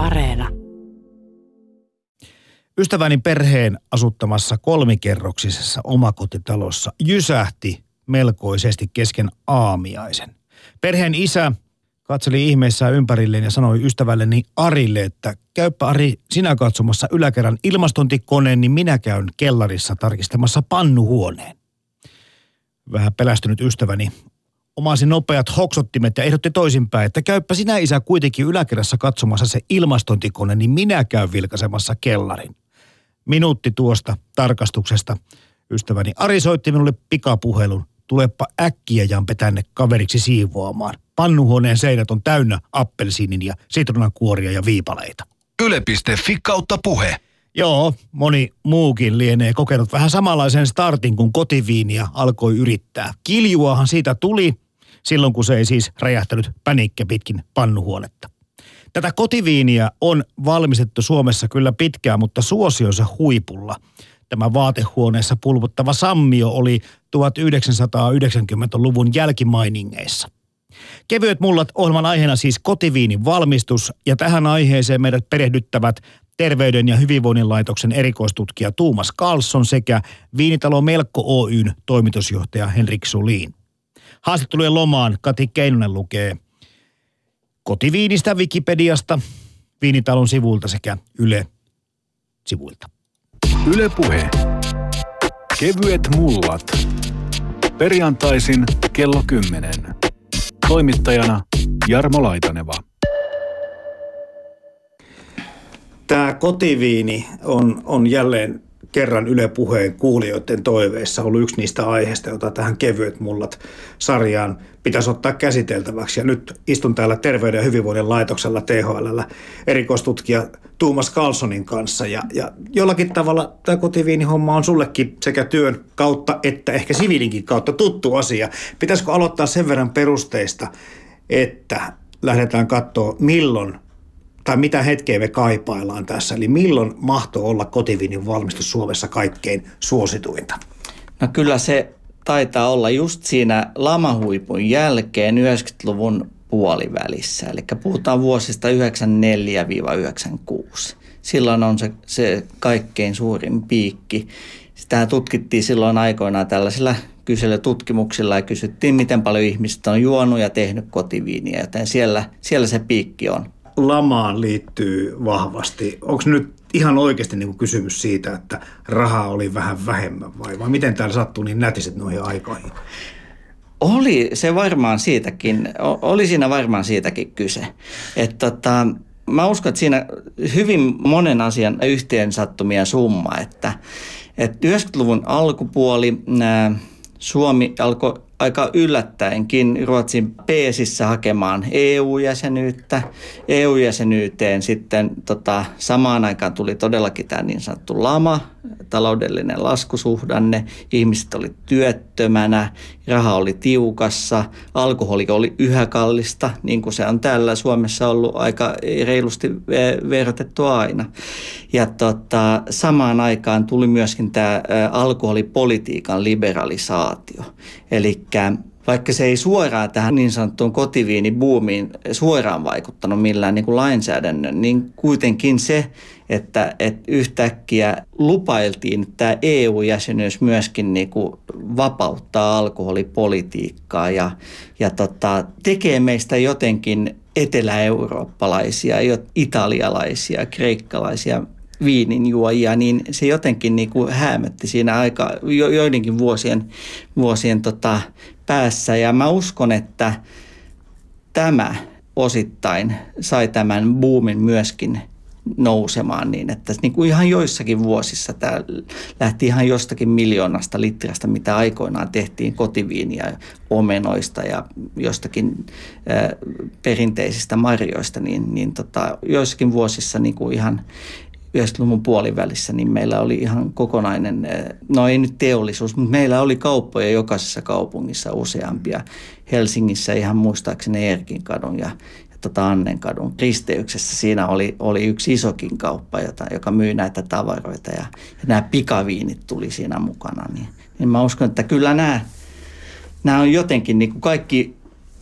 Areena. Ystäväni perheen asuttamassa kolmikerroksisessa omakotitalossa jysähti melkoisesti kesken aamiaisen. Perheen isä katseli ihmeissään ympärilleen ja sanoi ystävälleni Arille, että käyppä Ari sinä katsomassa yläkerran ilmastointikoneen, niin minä käyn kellarissa tarkistamassa pannuhuoneen. Vähän pelästynyt ystäväni omasi nopeat hoksottimet ja ehdotti toisinpäin, että käyppä sinä isä kuitenkin yläkerrassa katsomassa se ilmastointikone, niin minä käyn vilkaisemassa kellarin. Minuutti tuosta tarkastuksesta ystäväni Ari soitti minulle pikapuhelun. Tulepa äkkiä Jampe tänne kaveriksi siivoamaan. Pannuhuoneen seinät on täynnä appelsiinin ja sitrunakuoria ja viipaleita. Yle.fi kautta puhe. Joo, moni muukin lienee kokenut vähän samanlaisen startin, kun kotiviiniä alkoi yrittää. Kiljuahan siitä tuli, silloin kun se ei siis räjähtänyt pänikke pitkin pannuhuonetta. Tätä kotiviiniä on valmistettu Suomessa kyllä pitkään, mutta suosionsa huipulla. Tämä vaatehuoneessa pulputtava sammio oli 1990-luvun jälkimainingeissa. Kevyet mullat ohjelman aiheena siis kotiviinin valmistus ja tähän aiheeseen meidät perehdyttävät Terveyden ja hyvinvoinnin laitoksen erikoistutkija Tuumas Carlson sekä Viinitalo Melkko Oyn toimitusjohtaja Henrik Sulin. Haastattelujen lomaan Kati Keinonen lukee kotiviinistä Wikipediasta, Viinitalon sivuilta sekä Yle sivuilta. Yle Puhe. Kevyet mullat. Perjantaisin kello 10. Toimittajana Jarmo Laitaneva. Tämä kotiviini on, on jälleen kerran Yle Puheen kuulijoiden toiveissa ollut yksi niistä aiheista, jota tähän kevyet mullat sarjaan pitäisi ottaa käsiteltäväksi. Ja nyt istun täällä Terveyden ja hyvinvoinnin laitoksella THL erikoistutkija Tuumas Carlsonin kanssa. Ja, ja jollakin tavalla tämä kotiviinihomma on sullekin sekä työn kautta että ehkä siviilinkin kautta tuttu asia. Pitäisikö aloittaa sen verran perusteista, että lähdetään katsoa milloin tai mitä hetkeä me kaipaillaan tässä, eli milloin mahtoo olla kotiviinin valmistus Suomessa kaikkein suosituinta? No kyllä se taitaa olla just siinä lamahuipun jälkeen 90-luvun puolivälissä, eli puhutaan vuosista 94-96. Silloin on se, se kaikkein suurin piikki. Sitä tutkittiin silloin aikoinaan tällaisilla kyselytutkimuksilla ja kysyttiin, miten paljon ihmiset on juonut ja tehnyt kotiviiniä, joten siellä, siellä se piikki on lamaan liittyy vahvasti. Onko nyt ihan oikeasti niin kuin kysymys siitä, että rahaa oli vähän vähemmän vai, vai miten täällä sattuu niin nätiset noihin aikoihin? Oli se varmaan siitäkin, oli siinä varmaan siitäkin kyse. Että tota, mä uskon, että siinä hyvin monen asian yhteen sattumia summa, että, että 90-luvun alkupuoli Suomi alkoi aika yllättäenkin Ruotsin peesissä hakemaan EU-jäsenyyttä. EU-jäsenyyteen sitten tota, samaan aikaan tuli todellakin tämä niin sanottu lama, taloudellinen laskusuhdanne, ihmiset oli työttömänä, raha oli tiukassa, alkoholi oli yhä kallista, niin kuin se on täällä Suomessa ollut aika reilusti verratettu aina. Ja tota, samaan aikaan tuli myöskin tämä alkoholipolitiikan liberalisaatio. Eli vaikka se ei suoraan tähän niin sanottuun kotiviinibuumiin suoraan vaikuttanut millään niin kuin lainsäädännön, niin kuitenkin se, että, että yhtäkkiä lupailtiin, että tämä EU-jäsenyys myöskin niin kuin vapauttaa alkoholipolitiikkaa ja, ja tota, tekee meistä jotenkin etelä-eurooppalaisia, italialaisia, kreikkalaisia viininjuojia, niin se jotenkin niin kuin häämötti siinä aika jo, joidenkin vuosien, vuosien tota, päässä. Ja mä uskon, että tämä osittain sai tämän boomin myöskin nousemaan niin, että niin kuin ihan joissakin vuosissa tämä lähti ihan jostakin miljoonasta litrasta, mitä aikoinaan tehtiin kotiviiniä omenoista ja jostakin ää, perinteisistä marjoista, niin, niin tota, joissakin vuosissa niin kuin ihan 90-luvun puolivälissä, niin meillä oli ihan kokonainen, eh, no ei nyt teollisuus, mutta meillä oli kauppoja jokaisessa kaupungissa useampia. Helsingissä ihan muistaakseni Erkin kadun ja, ja tota Annen kadun risteyksessä. Siinä oli, oli yksi isokin kauppa, jota, joka myy näitä tavaroita ja, ja nämä pikaviinit tuli siinä mukana. Niin, niin mä uskon, että kyllä nämä, nämä on jotenkin niin kuin kaikki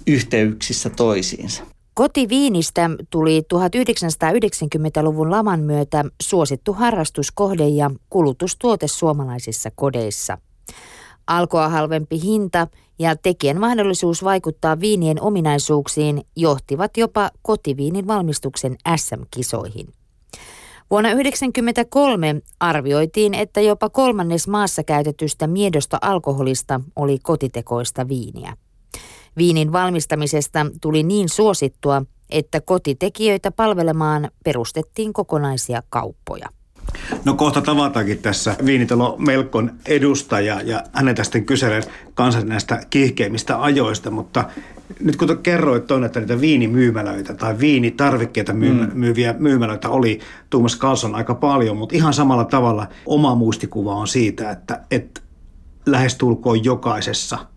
yhteyksissä toisiinsa. Kotiviinistä tuli 1990-luvun laman myötä suosittu harrastuskohde ja kulutustuote suomalaisissa kodeissa. Alkoa halvempi hinta ja tekijän mahdollisuus vaikuttaa viinien ominaisuuksiin johtivat jopa kotiviinin valmistuksen SM-kisoihin. Vuonna 1993 arvioitiin, että jopa kolmannes maassa käytetystä miedosta alkoholista oli kotitekoista viiniä. Viinin valmistamisesta tuli niin suosittua, että kotitekijöitä palvelemaan perustettiin kokonaisia kauppoja. No kohta tavataankin tässä viinitalo Melkon edustaja ja hänen tästä kyselen kansan näistä kiihkeimmistä ajoista, mutta nyt kun kerroit tuonne, että niitä viinimyymälöitä tai viinitarvikkeita myy- mm. myyviä myymälöitä oli Tuomas Carlson aika paljon, mutta ihan samalla tavalla oma muistikuva on siitä, että, että lähestulkoon jokaisessa –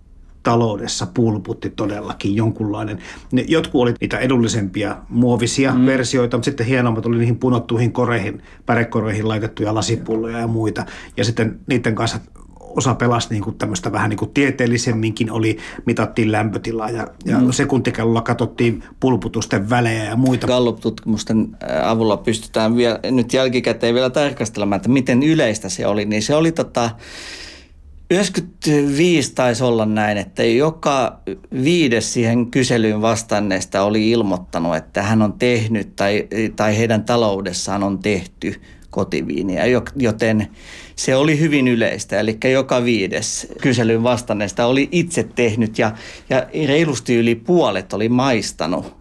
taloudessa pulputti todellakin jonkunlainen. Ne, jotkut oli niitä edullisempia muovisia mm. versioita, mutta sitten hienommat oli niihin punottuihin koreihin, pärekoreihin laitettuja lasipulloja ja muita. Ja sitten niiden kanssa osa pelasi niin kuin tämmöistä vähän niin kuin tieteellisemminkin, oli, mitattiin lämpötilaa ja, ja mm. sekuntikellolla katsottiin pulputusten välejä ja muita. Gallup-tutkimusten avulla pystytään vielä, nyt jälkikäteen vielä tarkastelemaan, että miten yleistä se oli, niin se oli tota, 95 taisi olla näin, että joka viides siihen kyselyyn vastanneesta oli ilmoittanut, että hän on tehnyt tai, tai heidän taloudessaan on tehty kotiviiniä, joten se oli hyvin yleistä. Eli joka viides kyselyyn vastanneesta oli itse tehnyt ja, ja reilusti yli puolet oli maistanut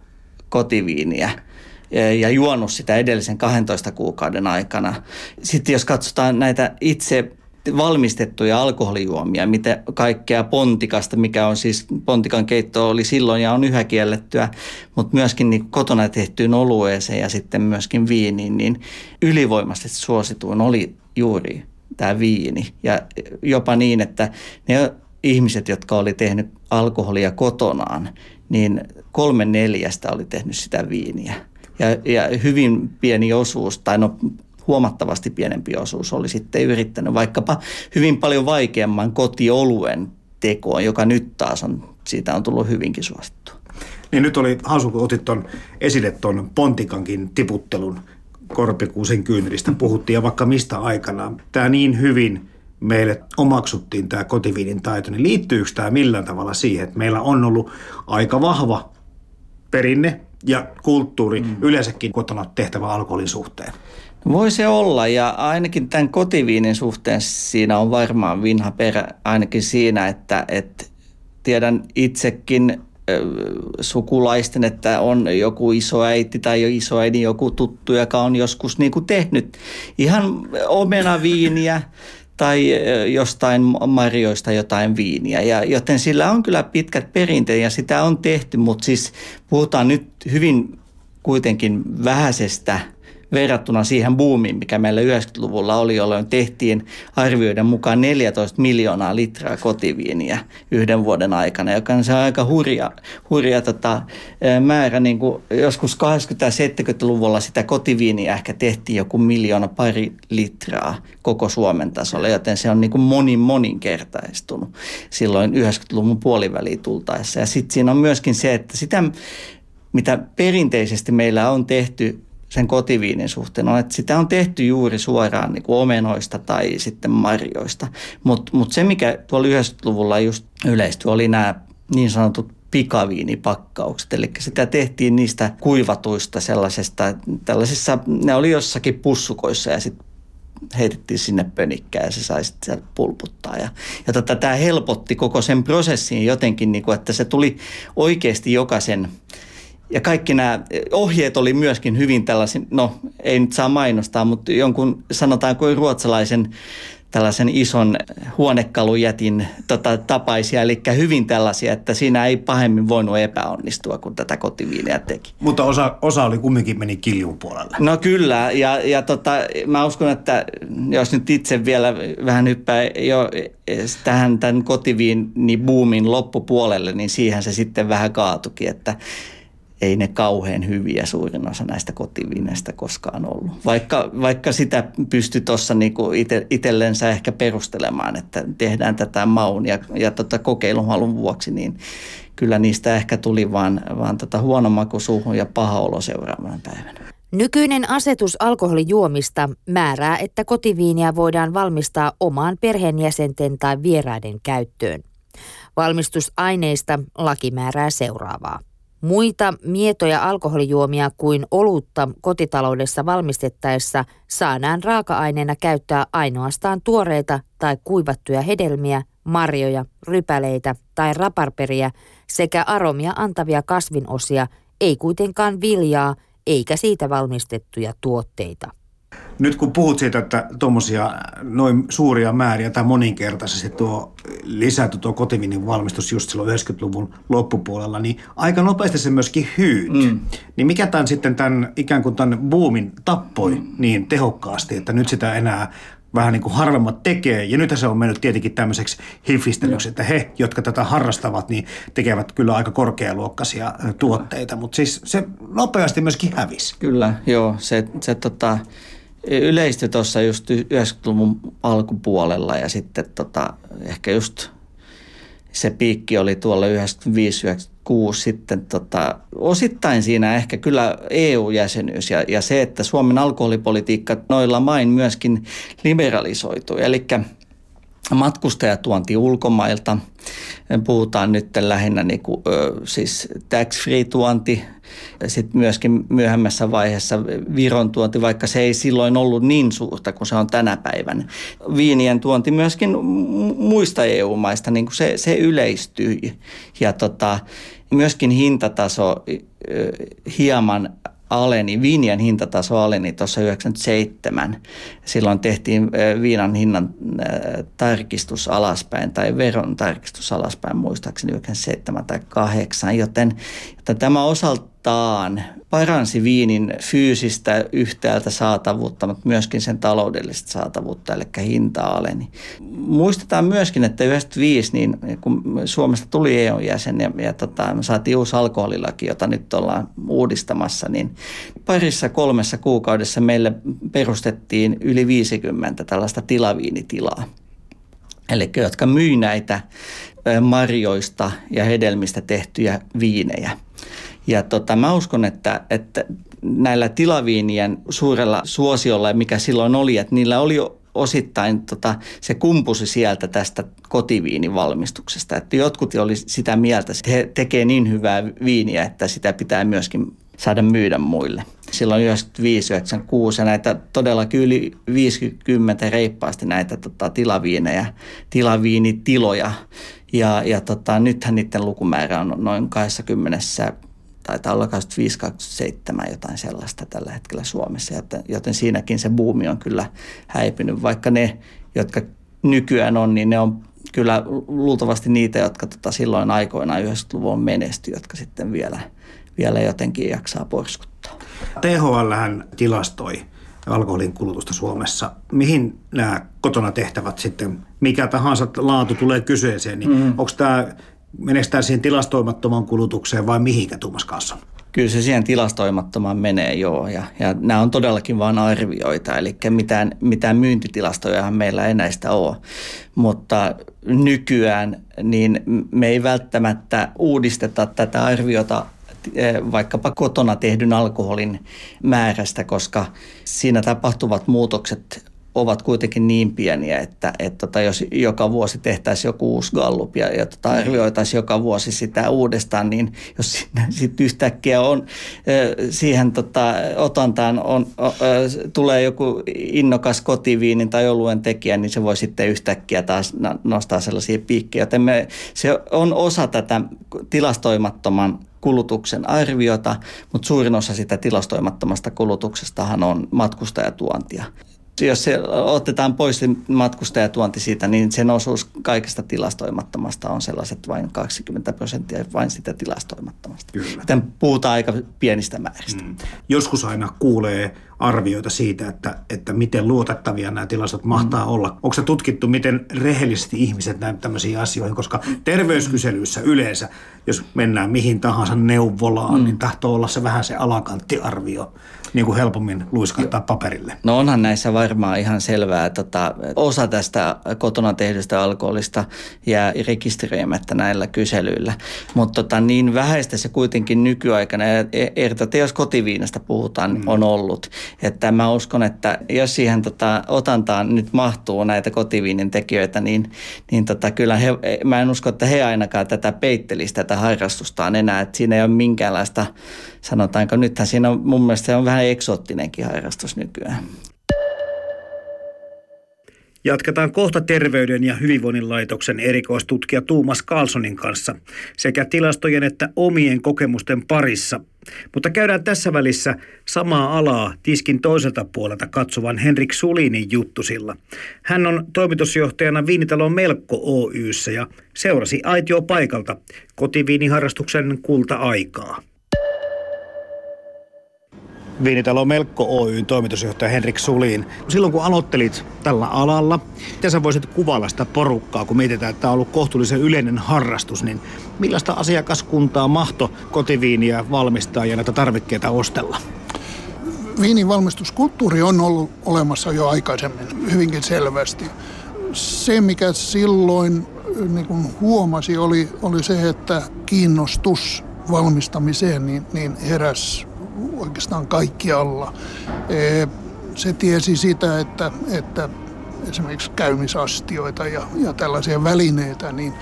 kotiviiniä ja juonut sitä edellisen 12 kuukauden aikana. Sitten jos katsotaan näitä itse valmistettuja alkoholijuomia, mitä kaikkea pontikasta, mikä on siis pontikan keitto oli silloin ja on yhä kiellettyä, mutta myöskin niin kotona tehtyyn olueeseen ja sitten myöskin viiniin, niin ylivoimaisesti suosituin oli juuri tämä viini. Ja jopa niin, että ne ihmiset, jotka oli tehnyt alkoholia kotonaan, niin kolme neljästä oli tehnyt sitä viiniä. Ja, ja hyvin pieni osuus, tai no huomattavasti pienempi osuus oli sitten yrittänyt vaikkapa hyvin paljon vaikeamman kotioluen tekoon, joka nyt taas on, siitä on tullut hyvinkin suosittua. Niin nyt oli hauska, kun otit ton esille tuon Pontikankin tiputtelun Korpikuusen kyynäristä puhuttiin ja vaikka mistä aikana. Tämä niin hyvin meille omaksuttiin tämä kotiviinin taito, niin liittyykö tämä millään tavalla siihen, että meillä on ollut aika vahva perinne ja kulttuuri mm. yleensäkin kotona tehtävä alkoholin suhteen? Voi se olla ja ainakin tämän kotiviinin suhteen siinä on varmaan vinha perä ainakin siinä, että, että tiedän itsekin sukulaisten, että on joku isoäiti tai isoäidin joku tuttu, joka on joskus niin kuin tehnyt ihan omenaviiniä tai jostain marjoista jotain viiniä. Ja, joten sillä on kyllä pitkät perinteet ja sitä on tehty, mutta siis puhutaan nyt hyvin kuitenkin vähäisestä – verrattuna siihen boomiin, mikä meillä 90-luvulla oli, jolloin tehtiin arvioiden mukaan 14 miljoonaa litraa kotiviiniä yhden vuoden aikana, joka on se aika hurja, hurja tota, määrä. Niin kuin joskus 80-70-luvulla sitä kotiviiniä ehkä tehtiin joku miljoona pari litraa koko Suomen tasolla, joten se on niin kuin monin moninkertaistunut silloin 90-luvun puoliväliin tultaessa. Ja sitten siinä on myöskin se, että sitä mitä perinteisesti meillä on tehty sen kotiviinin suhteen on, että sitä on tehty juuri suoraan niin kuin omenoista tai sitten marjoista. Mutta mut se, mikä tuolla 90-luvulla just yleistyi, oli nämä niin sanotut pikaviinipakkaukset. Eli sitä tehtiin niistä kuivatuista sellaisesta, tällaisissa, ne oli jossakin pussukoissa ja sitten heitettiin sinne pönikkään ja se sai sitten pulputtaa. Ja, ja tota, tämä helpotti koko sen prosessin jotenkin, niin kuin, että se tuli oikeasti jokaisen ja kaikki nämä ohjeet oli myöskin hyvin tällaisen, no ei nyt saa mainostaa, mutta jonkun sanotaanko ruotsalaisen tällaisen ison huonekalujätin tota, tapaisia, eli hyvin tällaisia, että siinä ei pahemmin voinut epäonnistua, kun tätä kotiviiniä teki. Mutta osa, osa oli kumminkin meni kiljun puolelle. No kyllä, ja, ja tota, mä uskon, että jos nyt itse vielä vähän hyppää jo tähän tämän kotiviini boomin loppupuolelle, niin siihen se sitten vähän kaatukin, että ei ne kauhean hyviä suurin osa näistä kotiviineistä koskaan ollut. Vaikka, vaikka sitä pysty tuossa niinku ite, itsellensä ehkä perustelemaan, että tehdään tätä maun ja, ja tota kokeilun halun vuoksi, niin kyllä niistä ehkä tuli vaan, vaan tota huono maku suuhun ja paha olo seuraavana päivänä. Nykyinen asetus alkoholijuomista määrää, että kotiviiniä voidaan valmistaa omaan perheenjäsenten tai vieraiden käyttöön. Valmistusaineista laki määrää seuraavaa. Muita mietoja alkoholijuomia kuin olutta kotitaloudessa valmistettaessa saadaan raaka-aineena käyttää ainoastaan tuoreita tai kuivattuja hedelmiä, marjoja, rypäleitä tai raparperia sekä aromia antavia kasvinosia, ei kuitenkaan viljaa eikä siitä valmistettuja tuotteita. Nyt kun puhut siitä, että tuommoisia noin suuria määriä tai moninkertaisesti tuo lisätty tuo kotivinin valmistus just silloin 90-luvun loppupuolella, niin aika nopeasti se myöskin hyyt. Mm. Niin mikä tämän sitten tämän ikään kuin tämän boomin tappoi mm. niin tehokkaasti, että nyt sitä enää vähän niin kuin harvemmat tekee. Ja nyt se on mennyt tietenkin tämmöiseksi hifistelyksi, että he, jotka tätä harrastavat, niin tekevät kyllä aika korkealuokkaisia tuotteita. Mutta siis se nopeasti myöskin hävisi. Kyllä, joo. Se, se tota, yleistyi tuossa just 90-luvun alkupuolella ja sitten tota, ehkä just se piikki oli tuolla 95-96 sitten tota, osittain siinä ehkä kyllä EU-jäsenyys ja, ja se, että Suomen alkoholipolitiikka noilla main myöskin liberalisoitui. Eli matkustajatuonti ulkomailta. Puhutaan nyt lähinnä niin kuin, siis tax-free tuonti, sitten myöskin myöhemmässä vaiheessa Viron tuonti, vaikka se ei silloin ollut niin suurta kuin se on tänä päivänä. Viinien tuonti myöskin muista EU-maista, niin kuin se, se yleistyi. Ja tota, myöskin hintataso hieman aleni, viinien hintataso aleni tuossa 97. Silloin tehtiin viinan hinnan tarkistus alaspäin tai veron tarkistus alaspäin muistaakseni 97 tai 8, joten, joten tämä osaltaan paransi viinin fyysistä yhtäältä saatavuutta, mutta myöskin sen taloudellista saatavuutta, eli hinta aleni. Muistetaan myöskin, että 95, niin kun Suomesta tuli EU-jäsen ja, ja tota, saatiin uusi alkoholilaki, jota nyt ollaan uudistamassa, niin parissa kolmessa kuukaudessa meille perustettiin yli 50 tällaista tilaviinitilaa. Eli jotka myy näitä marjoista ja hedelmistä tehtyjä viinejä. Ja tota, mä uskon, että, että näillä tilaviinien suurella suosiolla, mikä silloin oli, että niillä oli osittain tota, se kumpusi sieltä tästä kotiviinin valmistuksesta. Että jotkut oli sitä mieltä, että he tekee niin hyvää viiniä, että sitä pitää myöskin saada myydä muille. Silloin 95, 96 ja näitä todellakin yli 50 reippaasti näitä tota, tilaviinejä, tilaviinitiloja. Ja, ja tota, nythän niiden lukumäärä on noin 20 taitaa olla 25-27 jotain sellaista tällä hetkellä Suomessa, joten, joten siinäkin se buumi on kyllä häipynyt, vaikka ne, jotka nykyään on, niin ne on kyllä luultavasti niitä, jotka tota silloin aikoinaan 90-luvun menesty, jotka sitten vielä, vielä jotenkin jaksaa porskuttaa. THL hän tilastoi alkoholin kulutusta Suomessa. Mihin nämä kotona tehtävät sitten, mikä tahansa laatu tulee kyseeseen, niin mm. onko tämä Meneekö siihen tilastoimattoman kulutukseen vai mihinkä Tuomas Kasson? Kyllä se siihen tilastoimattomaan menee joo ja, ja nämä on todellakin vain arvioita, eli mitään, mitään myyntitilastoja meillä ei näistä ole. Mutta nykyään niin me ei välttämättä uudisteta tätä arviota eh, vaikkapa kotona tehdyn alkoholin määrästä, koska siinä tapahtuvat muutokset ovat kuitenkin niin pieniä, että, että tota, jos joka vuosi tehtäisiin joku uusi gallup ja, ja tota, arvioitaisiin joka vuosi sitä uudestaan, niin jos sitten yhtäkkiä on siihen tota, otantaan on, o, tulee joku innokas kotiviinin tai oluen tekijä, niin se voi sitten yhtäkkiä taas nostaa sellaisia piikkejä. Joten me, se on osa tätä tilastoimattoman kulutuksen arviota, mutta suurin osa sitä tilastoimattomasta kulutuksestahan on matkustajatuontia jos se otetaan pois se matkustajatuonti siitä, niin sen osuus kaikesta tilastoimattomasta on sellaiset vain 20 prosenttia vain sitä tilastoimattomasta. Kyllä. Joten puhutaan aika pienistä määristä. Mm. Joskus aina kuulee arvioita siitä, että, että miten luotettavia nämä tilastot mahtaa mm. olla. Onko se tutkittu, miten rehellisesti ihmiset näin tämmöisiin asioihin, koska terveyskyselyissä yleensä, jos mennään mihin tahansa neuvolaan, mm. niin tahtoo olla se vähän se alakanttiarvio niin kuin helpommin luiskahtaa paperille. No onhan näissä varmaan ihan selvää, että tota, osa tästä kotona tehdystä alkoholista jää rekisteröimättä näillä kyselyillä. Mutta tota, niin vähäistä se kuitenkin nykyaikana, ja eritoten jos kotiviinasta puhutaan, mm. on ollut. Että mä uskon, että jos siihen tota, otantaan nyt mahtuu näitä kotiviinin tekijöitä, niin, niin tota, kyllä he, mä en usko, että he ainakaan tätä peittelisi tätä harrastustaan enää. Että siinä ei ole minkäänlaista sanotaanko nythän siinä on mun mielestä on vähän eksoottinenkin harrastus nykyään. Jatketaan kohta Terveyden ja hyvinvoinnin laitoksen erikoistutkija Tuumas Carlsonin kanssa sekä tilastojen että omien kokemusten parissa. Mutta käydään tässä välissä samaa alaa tiskin toiselta puolelta katsovan Henrik Sulinin juttusilla. Hän on toimitusjohtajana Viinitalon Melkko Oyssä ja seurasi aitio paikalta kotiviiniharrastuksen kulta-aikaa. Viinitalo Melkko Oyn toimitusjohtaja Henrik Sulin. Silloin kun aloittelit tällä alalla, miten sä voisit kuvailla sitä porukkaa, kun mietitään, että tämä on ollut kohtuullisen yleinen harrastus, niin millaista asiakaskuntaa mahto kotiviiniä valmistaa ja näitä tarvikkeita ostella? Viinin valmistuskulttuuri on ollut olemassa jo aikaisemmin hyvinkin selvästi. Se, mikä silloin niin kuin huomasi, oli, oli se, että kiinnostus valmistamiseen niin, niin heräs oikeastaan kaikkialla. E, se tiesi sitä, että, että esimerkiksi käymisastioita ja, ja tällaisia välineitä, niin,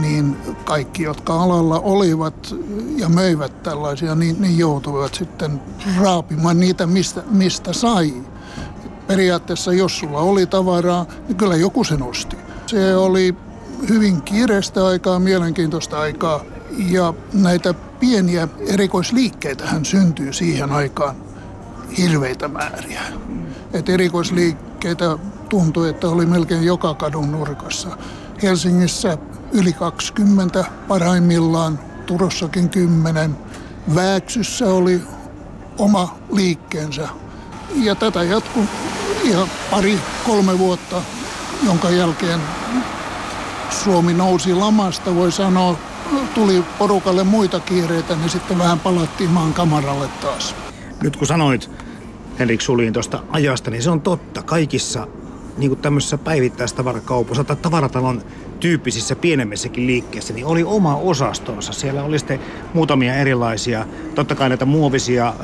niin kaikki, jotka alalla olivat ja möivät tällaisia, niin, niin joutuivat sitten raapimaan niitä, mistä, mistä sai. Periaatteessa, jos sulla oli tavaraa, niin kyllä joku sen osti. Se oli hyvin kiireistä aikaa, mielenkiintoista aikaa ja näitä pieniä erikoisliikkeitä hän syntyy siihen aikaan hirveitä määriä. Et erikoisliikkeitä tuntui, että oli melkein joka kadun nurkassa. Helsingissä yli 20 parhaimmillaan, Turossakin 10. Vääksyssä oli oma liikkeensä. Ja tätä jatkui ihan pari, kolme vuotta, jonka jälkeen Suomi nousi lamasta, voi sanoa, tuli porukalle muita kiireitä, niin sitten vähän palattiin maan kamaralle taas. Nyt kun sanoit Henrik Sulin tuosta ajasta, niin se on totta. Kaikissa niin kuin tämmöisessä päivittäistavarakaupoissa tai tavaratalon tyyppisissä pienemmissäkin liikkeissä, niin oli oma osastonsa. Siellä oli sitten muutamia erilaisia, totta kai näitä muovisia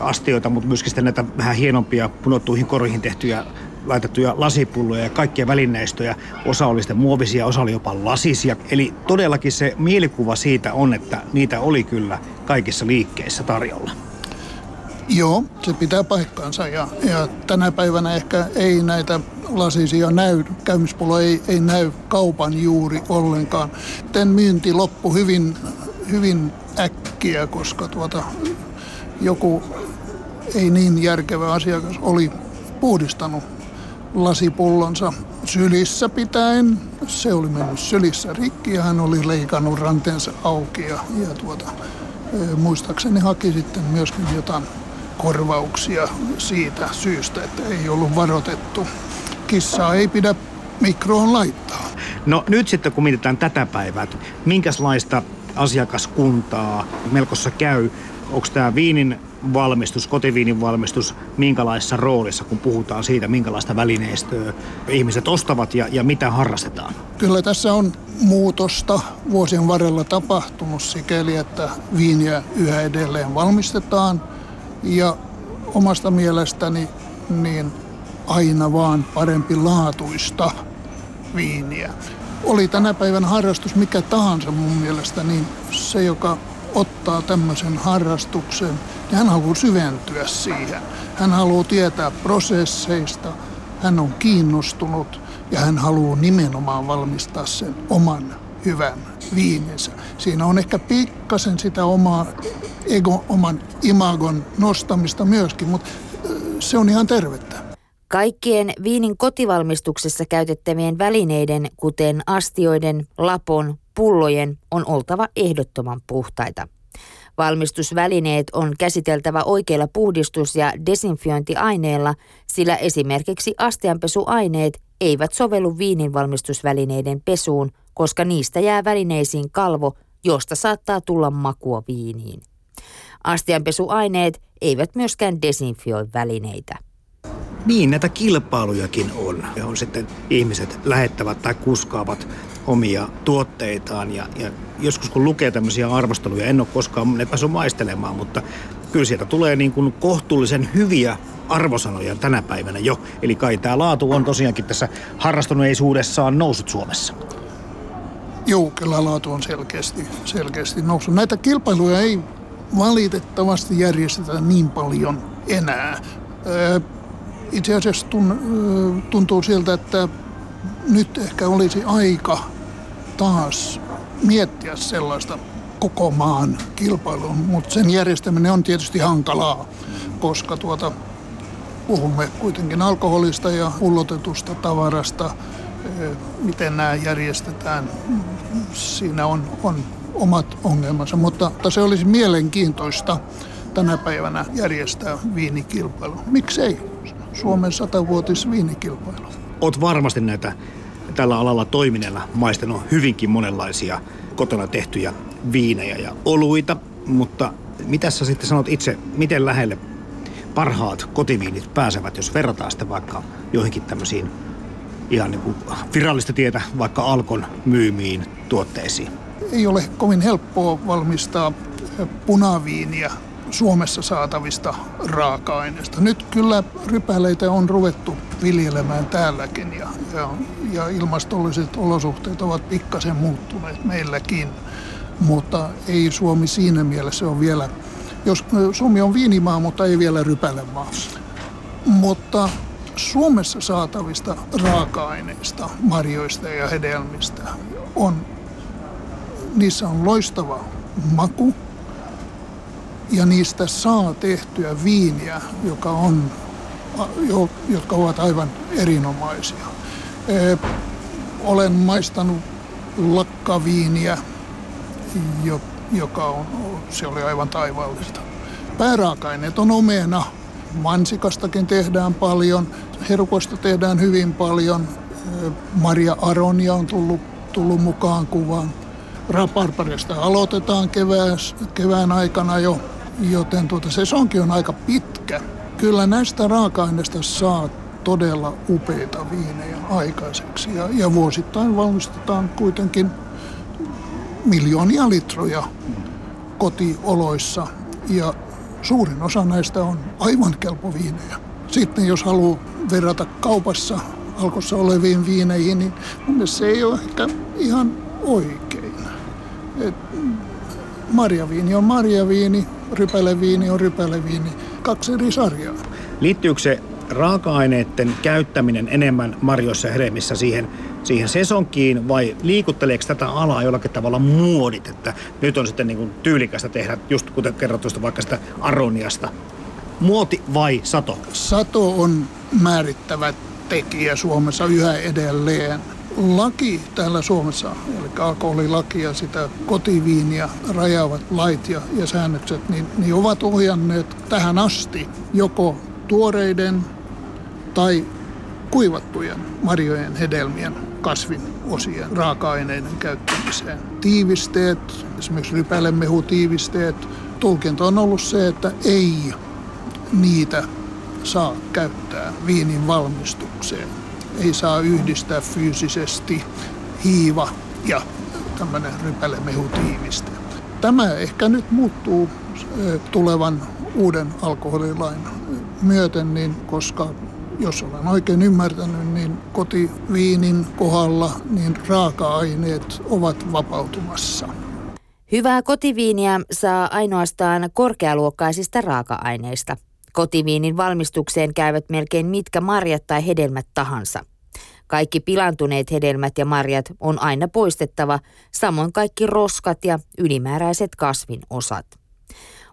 astioita, mutta myöskin sitten näitä vähän hienompia punottuihin korihin tehtyjä laitettuja lasipulloja ja kaikkia välineistöjä. Osa oli sitten muovisia, osa oli jopa lasisia. Eli todellakin se mielikuva siitä on, että niitä oli kyllä kaikissa liikkeissä tarjolla. Joo, se pitää paikkaansa ja, ja tänä päivänä ehkä ei näitä lasisia näy, käymispullo ei, ei näy kaupan juuri ollenkaan. Tän myynti loppui hyvin, hyvin äkkiä, koska tuota, joku ei niin järkevä asiakas oli puhdistanut lasipullonsa sylissä pitäen. Se oli mennyt sylissä rikki ja hän oli leikannut ranteensa auki ja, ja tuota, muistaakseni haki sitten myöskin jotain korvauksia siitä syystä, että ei ollut varoitettu. Kissaa ei pidä mikroon laittaa. No nyt sitten kun mietitään tätä päivää, minkälaista asiakaskuntaa melkossa käy, onko tämä viinin valmistus, kotiviinin valmistus, minkälaisessa roolissa, kun puhutaan siitä, minkälaista välineistöä ihmiset ostavat ja, ja mitä harrastetaan? Kyllä tässä on muutosta vuosien varrella tapahtunut sikäli, että viiniä yhä edelleen valmistetaan ja omasta mielestäni niin aina vaan parempi laatuista viiniä. Oli tänä päivän harrastus mikä tahansa mun mielestä, niin se, joka ottaa tämmöisen harrastuksen, niin hän haluaa syventyä siihen. Hän haluaa tietää prosesseista, hän on kiinnostunut ja hän haluaa nimenomaan valmistaa sen oman hyvän viininsä. Siinä on ehkä pikkasen sitä omaa ego, oman imagon nostamista myöskin, mutta se on ihan tervettä. Kaikkien viinin kotivalmistuksessa käytettävien välineiden, kuten astioiden, lapon, pullojen, on oltava ehdottoman puhtaita. Valmistusvälineet on käsiteltävä oikeilla puhdistus- ja desinfiointiaineilla, sillä esimerkiksi astianpesuaineet eivät sovellu viinin valmistusvälineiden pesuun, koska niistä jää välineisiin kalvo, josta saattaa tulla makua viiniin. Astianpesuaineet eivät myöskään desinfioi välineitä. Niin, näitä kilpailujakin on, johon sitten ihmiset lähettävät tai kuskaavat omia tuotteitaan. Ja, ja joskus kun lukee tämmöisiä arvosteluja, en ole koskaan ne päässyt maistelemaan, mutta kyllä sieltä tulee niin kuin kohtuullisen hyviä arvosanoja tänä päivänä jo. Eli kai tämä laatu on tosiaankin tässä harrastuneisuudessaan noussut Suomessa. Joo, kyllä laatu on selkeästi, selkeästi noussut. Näitä kilpailuja ei valitettavasti järjestetä niin paljon enää. Itse asiassa tuntuu siltä, että nyt ehkä olisi aika taas miettiä sellaista koko maan kilpailua, mutta sen järjestäminen on tietysti hankalaa, koska tuota, puhumme kuitenkin alkoholista ja pullotetusta tavarasta, miten nämä järjestetään. Siinä on, on omat ongelmansa, mutta, mutta se olisi mielenkiintoista tänä päivänä järjestää viinikilpailu. Miksei? Suomen satavuotis viinikilpailu. Oot varmasti näitä tällä alalla toimineena maistanut hyvinkin monenlaisia kotona tehtyjä viinejä ja oluita, mutta mitä sä sitten sanot itse, miten lähelle parhaat kotiviinit pääsevät, jos verrataan sitten vaikka joihinkin tämmöisiin ihan niin kuin virallista tietä vaikka Alkon myymiin tuotteisiin? Ei ole kovin helppoa valmistaa punaviiniä Suomessa saatavista raaka-aineista. Nyt kyllä rypäleitä on ruvettu viljelemään täälläkin ja, ja, ja ilmastolliset olosuhteet ovat pikkasen muuttuneet meilläkin. Mutta ei Suomi siinä mielessä ole vielä, jos Suomi on viinimaa, mutta ei vielä rypälemaa. Mutta Suomessa saatavista raaka-aineista, marjoista ja hedelmistä on, niissä on loistava maku, ja niistä saa tehtyä viiniä, joka on, jotka ovat aivan erinomaisia. Olen maistanut lakkaviiniä, joka on, se oli aivan taivaallista. Pääraaka-aineet on omena, mansikastakin tehdään paljon, herukosta tehdään hyvin paljon, Maria Aronia on tullut, tullut mukaan kuvaan. Raparparista aloitetaan kevään, kevään aikana jo joten tuota, sesonki on aika pitkä. Kyllä näistä raaka-aineista saa todella upeita viinejä aikaiseksi ja, ja vuosittain valmistetaan kuitenkin miljoonia litroja kotioloissa ja suurin osa näistä on aivan kelpoviinejä. Sitten jos haluaa verrata kaupassa alkossa oleviin viineihin, niin mun se ei ole ehkä ihan oikein. Et marjaviini on marjaviini, rypäleviini on rypäleviini. Kaksi eri sarjaa. Liittyykö se raaka-aineiden käyttäminen enemmän marjoissa ja hedelmissä siihen, siihen sesonkiin vai liikutteleeko tätä alaa jollakin tavalla muodit, että nyt on sitten niin kuin tyylikästä tehdä, just kuten kerrottu vaikka sitä aroniasta. Muoti vai sato? Sato on määrittävä tekijä Suomessa yhä edelleen laki täällä Suomessa, eli alkoholilaki ja sitä kotiviiniä rajaavat lait ja, ja säännökset, niin, niin ovat ohjanneet tähän asti joko tuoreiden tai kuivattujen marjojen, hedelmien, kasvin osien raaka-aineiden käyttämiseen. Tiivisteet, esimerkiksi rypälemehutiivisteet, tulkinta on ollut se, että ei niitä saa käyttää viinin valmistukseen ei saa yhdistää fyysisesti hiiva ja tämmöinen rypälemehutiiviste. Tämä ehkä nyt muuttuu tulevan uuden alkoholilain myöten, niin koska jos olen oikein ymmärtänyt, niin kotiviinin kohdalla niin raaka-aineet ovat vapautumassa. Hyvää kotiviiniä saa ainoastaan korkealuokkaisista raaka-aineista. Kotiviinin valmistukseen käyvät melkein mitkä marjat tai hedelmät tahansa. Kaikki pilantuneet hedelmät ja marjat on aina poistettava, samoin kaikki roskat ja ylimääräiset kasvin osat.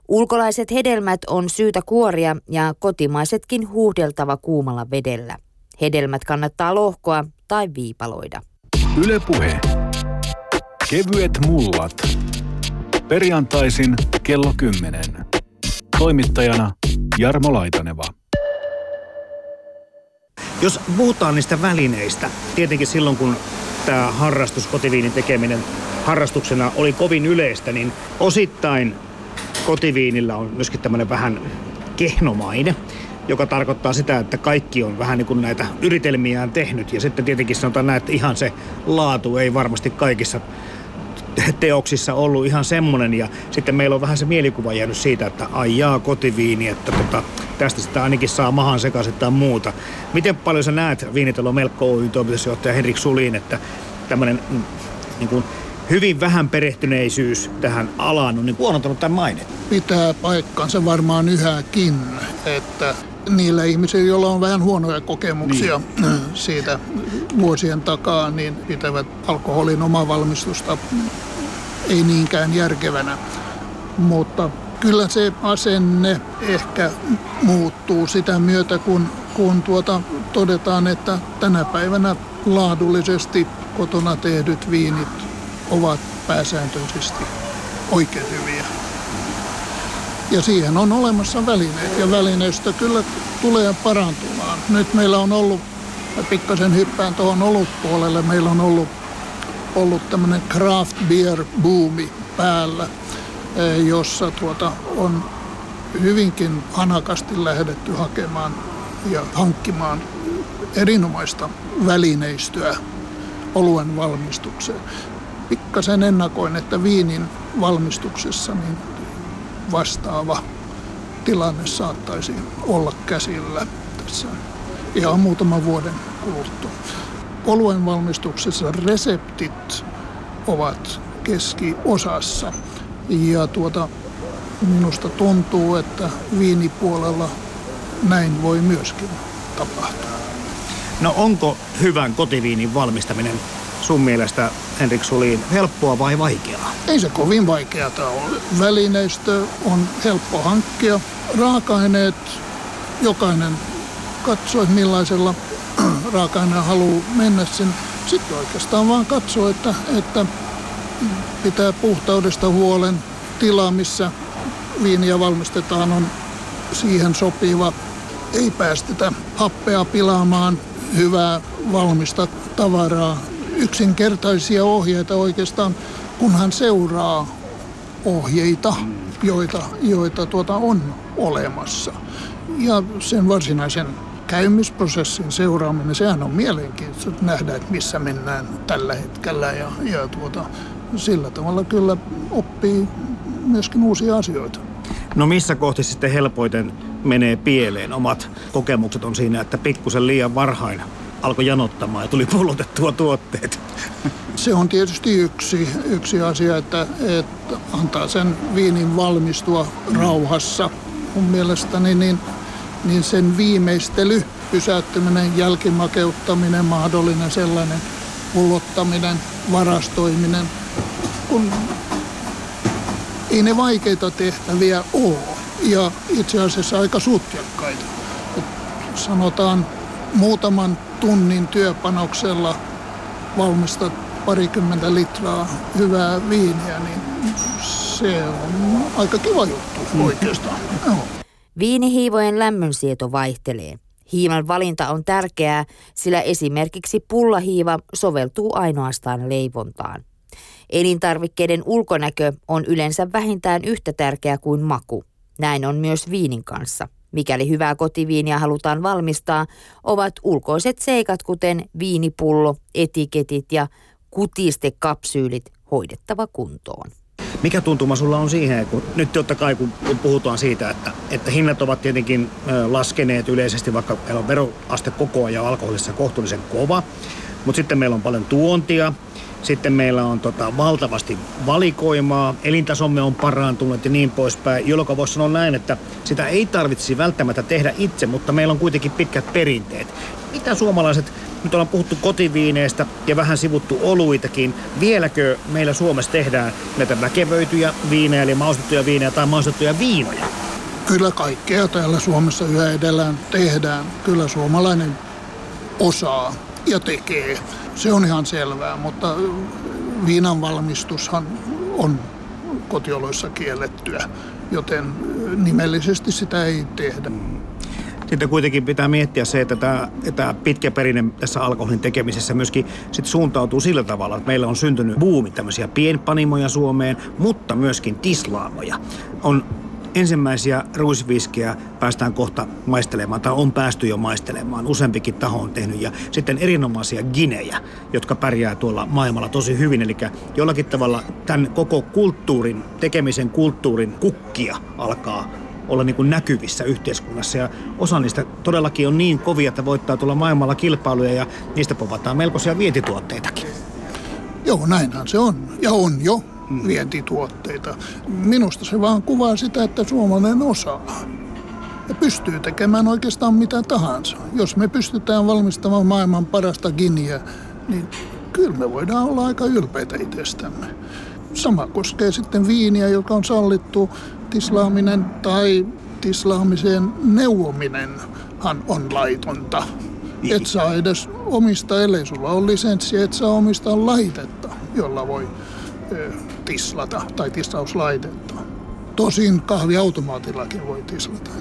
Ulkolaiset hedelmät on syytä kuoria ja kotimaisetkin huuhdeltava kuumalla vedellä. Hedelmät kannattaa lohkoa tai viipaloida. Ylepuhe. Kevyet mullat. Perjantaisin kello 10. Toimittajana Jarmo Laitaneva. Jos puhutaan niistä välineistä, tietenkin silloin kun tämä harrastus, kotiviinin tekeminen harrastuksena oli kovin yleistä, niin osittain kotiviinillä on myöskin tämmöinen vähän kehnomaine, joka tarkoittaa sitä, että kaikki on vähän niin kuin näitä yritelmiään tehnyt. Ja sitten tietenkin sanotaan näin, että ihan se laatu ei varmasti kaikissa teoksissa ollut ihan semmonen ja sitten meillä on vähän se mielikuva jäänyt siitä, että ai kotiviini, että tota, tästä sitä ainakin saa mahan sekaisin tai muuta. Miten paljon sä näet Viinitalo Melkko Oy toimitusjohtaja Henrik Sulin, että tämmöinen mm, niin kuin hyvin vähän perehtyneisyys tähän alaan on niin huonontanut tämän maine? Pitää paikkansa varmaan yhäkin, että niillä ihmisillä, joilla on vähän huonoja kokemuksia niin. siitä vuosien takaa, niin pitävät alkoholin omavalmistusta ei niinkään järkevänä. Mutta kyllä se asenne ehkä muuttuu sitä myötä, kun, kun tuota, todetaan, että tänä päivänä laadullisesti kotona tehdyt viinit ovat pääsääntöisesti oikein hyviä. Ja siihen on olemassa välineet ja välineistä kyllä tulee parantumaan. Nyt meillä on ollut, pikkasen hyppään tuohon olutpuolelle, meillä on ollut, ollut tämmöinen craft beer boomi päällä, e, jossa tuota on hyvinkin hanakasti lähdetty hakemaan ja hankkimaan erinomaista välineistöä oluen valmistukseen. Pikkasen ennakoin, että viinin valmistuksessa niin vastaava tilanne saattaisi olla käsillä tässä ihan muutaman vuoden kuluttua. Oluen valmistuksessa reseptit ovat keskiosassa ja tuota, minusta tuntuu, että viinipuolella näin voi myöskin tapahtua. No onko hyvän kotiviinin valmistaminen sun mielestä, Henrik Sulin, helppoa vai vaikeaa? Ei se kovin vaikeaa ole. Välineistö on helppo hankkia. Raaka-aineet, jokainen katsoo, millaisella raaka-aineella haluaa mennä sen. Sitten oikeastaan vaan katsoo, että, että pitää puhtaudesta huolen. Tila, missä viiniä valmistetaan, on siihen sopiva. Ei päästetä happea pilaamaan hyvää valmista tavaraa yksinkertaisia ohjeita oikeastaan, kunhan seuraa ohjeita, joita, joita tuota on olemassa. Ja sen varsinaisen käymisprosessin seuraaminen, sehän on mielenkiintoista nähdä, että missä mennään tällä hetkellä ja, ja tuota, sillä tavalla kyllä oppii myöskin uusia asioita. No missä kohti sitten helpoiten menee pieleen? Omat kokemukset on siinä, että pikkusen liian varhain alkoi janottamaan ja tuli pullotettua tuotteet. Se on tietysti yksi, yksi asia, että, että antaa sen viinin valmistua rauhassa. Mun mielestäni niin, niin sen viimeistely, pysäyttäminen, jälkimakeuttaminen, mahdollinen sellainen pullottaminen, varastoiminen, kun ei ne vaikeita tehtäviä ole ja itse asiassa aika sutjakkaita. sanotaan muutaman tunnin työpanoksella valmistat parikymmentä litraa hyvää viiniä, niin se on aika kiva juttu mm. oikeastaan. Viinihiivojen lämmönsieto vaihtelee. Hiivan valinta on tärkeää, sillä esimerkiksi pullahiiva soveltuu ainoastaan leivontaan. Elintarvikkeiden ulkonäkö on yleensä vähintään yhtä tärkeä kuin maku. Näin on myös viinin kanssa. Mikäli hyvää kotiviiniä halutaan valmistaa, ovat ulkoiset seikat kuten viinipullo, etiketit ja kutistekapsyylit hoidettava kuntoon. Mikä tuntuma sulla on siihen, kun nyt totta kai kun puhutaan siitä, että, että hinnat ovat tietenkin laskeneet yleisesti, vaikka meillä on veroaste koko ajan alkoholissa kohtuullisen kova, mutta sitten meillä on paljon tuontia, sitten meillä on tota, valtavasti valikoimaa, elintasomme on parantunut ja niin poispäin, jolloin voisi sanoa näin, että sitä ei tarvitsisi välttämättä tehdä itse, mutta meillä on kuitenkin pitkät perinteet. Mitä suomalaiset, nyt ollaan puhuttu kotiviineistä ja vähän sivuttu oluitakin, vieläkö meillä Suomessa tehdään näitä väkevöityjä viinejä, eli maustettuja viinejä tai maustettuja viinoja? Kyllä kaikkea täällä Suomessa yhä edellään tehdään. Kyllä suomalainen osaa ja tekee. Se on ihan selvää, mutta viinan valmistushan on kotioloissa kiellettyä, joten nimellisesti sitä ei tehdä. Sitten kuitenkin pitää miettiä se, että tämä, tämä pitkä perinne tässä alkoholin tekemisessä myöskin sit suuntautuu sillä tavalla, että meillä on syntynyt buumi tämmöisiä pienpanimoja Suomeen, mutta myöskin tislaamoja. On ensimmäisiä ruisviskejä päästään kohta maistelemaan, tai on päästy jo maistelemaan. Useampikin taho on tehnyt. Ja sitten erinomaisia ginejä, jotka pärjää tuolla maailmalla tosi hyvin. Eli jollakin tavalla tämän koko kulttuurin, tekemisen kulttuurin kukkia alkaa olla niin kuin näkyvissä yhteiskunnassa. Ja osa niistä todellakin on niin kovia, että voittaa tulla maailmalla kilpailuja ja niistä povataan melkoisia vientituotteitakin. Joo, näinhän se on. Ja on jo vientituotteita. Minusta se vaan kuvaa sitä, että suomalainen osaa. Ja pystyy tekemään oikeastaan mitä tahansa. Jos me pystytään valmistamaan maailman parasta giniä, niin kyllä me voidaan olla aika ylpeitä itsestämme. Sama koskee sitten viiniä, joka on sallittu tislaaminen tai tislaamiseen neuvominenhan on laitonta. Et saa edes omista, ellei sulla ole lisenssi, et saa omistaa laitetta, jolla voi tislata tai tistauslaitetta. Tosin kahviautomaatillakin voi tislata.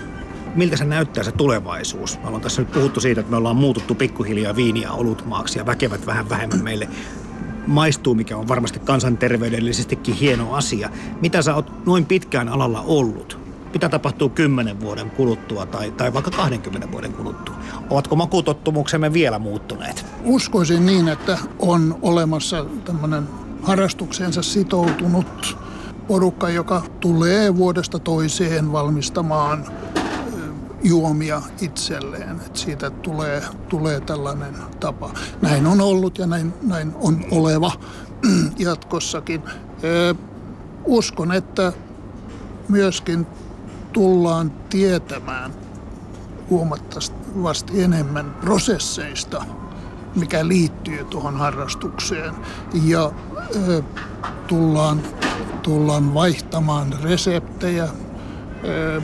Miltä se näyttää se tulevaisuus? Me ollaan tässä nyt puhuttu siitä, että me ollaan muututtu pikkuhiljaa viiniä olutmaaksi ja väkevät vähän vähemmän meille maistuu, mikä on varmasti kansanterveydellisestikin hieno asia. Mitä sä oot noin pitkään alalla ollut? Mitä tapahtuu 10 vuoden kuluttua tai, tai vaikka 20 vuoden kuluttua? Ovatko makutottumuksemme vielä muuttuneet? Uskoisin niin, että on olemassa tämmöinen harrastukseensa sitoutunut porukka, joka tulee vuodesta toiseen valmistamaan juomia itselleen. Et siitä tulee, tulee tällainen tapa. Näin on ollut ja näin, näin on oleva jatkossakin. Uskon, että myöskin tullaan tietämään huomattavasti enemmän prosesseista, mikä liittyy tuohon harrastukseen. Ja ö, tullaan, tullaan vaihtamaan reseptejä ö,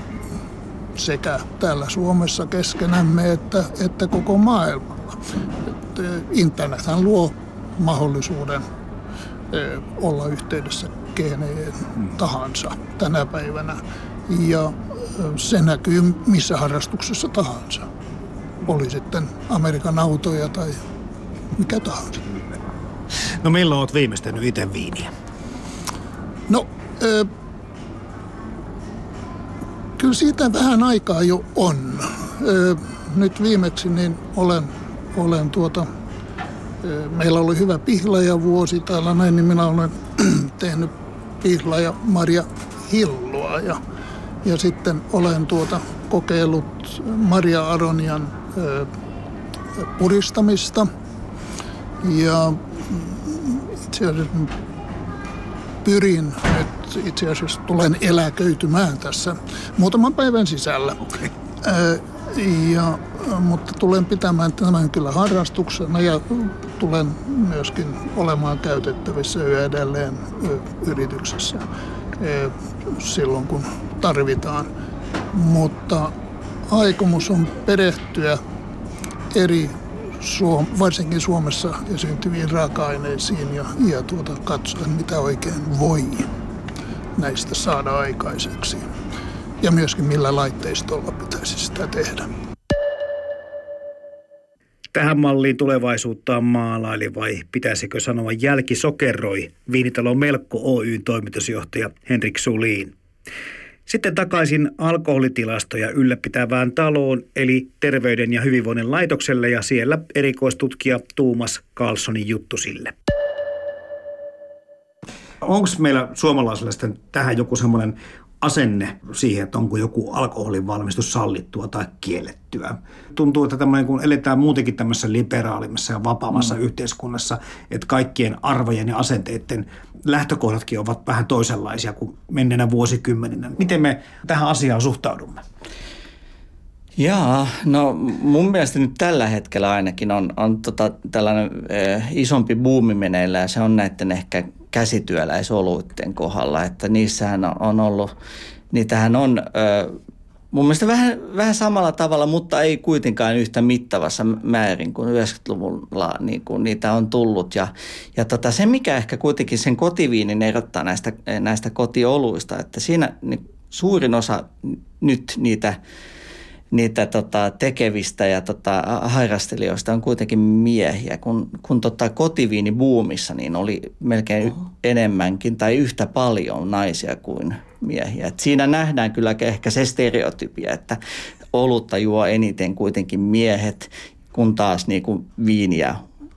sekä täällä Suomessa keskenämme että, että koko maailmalla. Internethän luo mahdollisuuden ö, olla yhteydessä keneen tahansa tänä päivänä. Ja se näkyy missä harrastuksessa tahansa. Oli sitten Amerikan autoja tai mikä tahansa. No milloin olet viimeistänyt itse viiniä? No, ö, kyllä siitä vähän aikaa jo on. Ö, nyt viimeksi niin olen, olen tuota, ö, meillä oli hyvä pihlajavuosi täällä näin, niin minä olen tehnyt pihlaja Maria Hilloa ja, ja sitten olen tuota kokeillut Maria Aronian ö, puristamista – ja itse asiassa pyrin nyt, itse asiassa tulen eläköitymään tässä muutaman päivän sisällä. Okay. Ja, mutta tulen pitämään tämän kyllä harrastuksena ja tulen myöskin olemaan käytettävissä yhä edelleen yrityksessä silloin kun tarvitaan. Mutta aikomus on perehtyä eri Suom, varsinkin Suomessa esiintyviin raaka-aineisiin ja, ja tuota, katsoa, mitä oikein voi näistä saada aikaiseksi. Ja myöskin millä laitteistolla pitäisi sitä tehdä. Tähän malliin tulevaisuuttaan maalaili vai pitäisikö sanoa jälkisokeroi Viinitalon Melkko Oyn toimitusjohtaja Henrik Sulin. Sitten takaisin alkoholitilastoja ylläpitävään taloon, eli Terveyden ja hyvinvoinnin laitokselle ja siellä erikoistutkija Tuumas Carlsonin juttu sille. Onko meillä suomalaisilla tähän joku semmoinen asenne siihen, että onko joku alkoholin valmistus sallittua tai kiellettyä. Tuntuu, että tämmöinen, kun eletään muutenkin tämmöisessä liberaalimmassa ja vapaamassa mm. yhteiskunnassa, että kaikkien arvojen ja asenteiden lähtökohdatkin ovat vähän toisenlaisia kuin menneenä vuosikymmeninä. Miten me tähän asiaan suhtaudumme? Jaa, no mun mielestä nyt tällä hetkellä ainakin on, on tota, tällainen ö, isompi buumi meneillä ja se on näiden ehkä käsityöläisoluitten kohdalla, että niissähän on ollut, niitähän on ö, mun mielestä vähän, vähän samalla tavalla, mutta ei kuitenkaan yhtä mittavassa määrin kuin 90-luvulla niin kuin niitä on tullut. Ja, ja tota, se, mikä ehkä kuitenkin sen kotiviinin erottaa näistä, näistä kotioluista, että siinä niin suurin osa nyt niitä niitä tota, tekevistä ja tota, harrastelijoista on kuitenkin miehiä. Kun, kun tota, kotiviini buumissa, niin oli melkein Oho. enemmänkin tai yhtä paljon naisia kuin miehiä. Et siinä nähdään kyllä ehkä se stereotypia, että olutta juo eniten kuitenkin miehet, kun taas niin kuin viiniä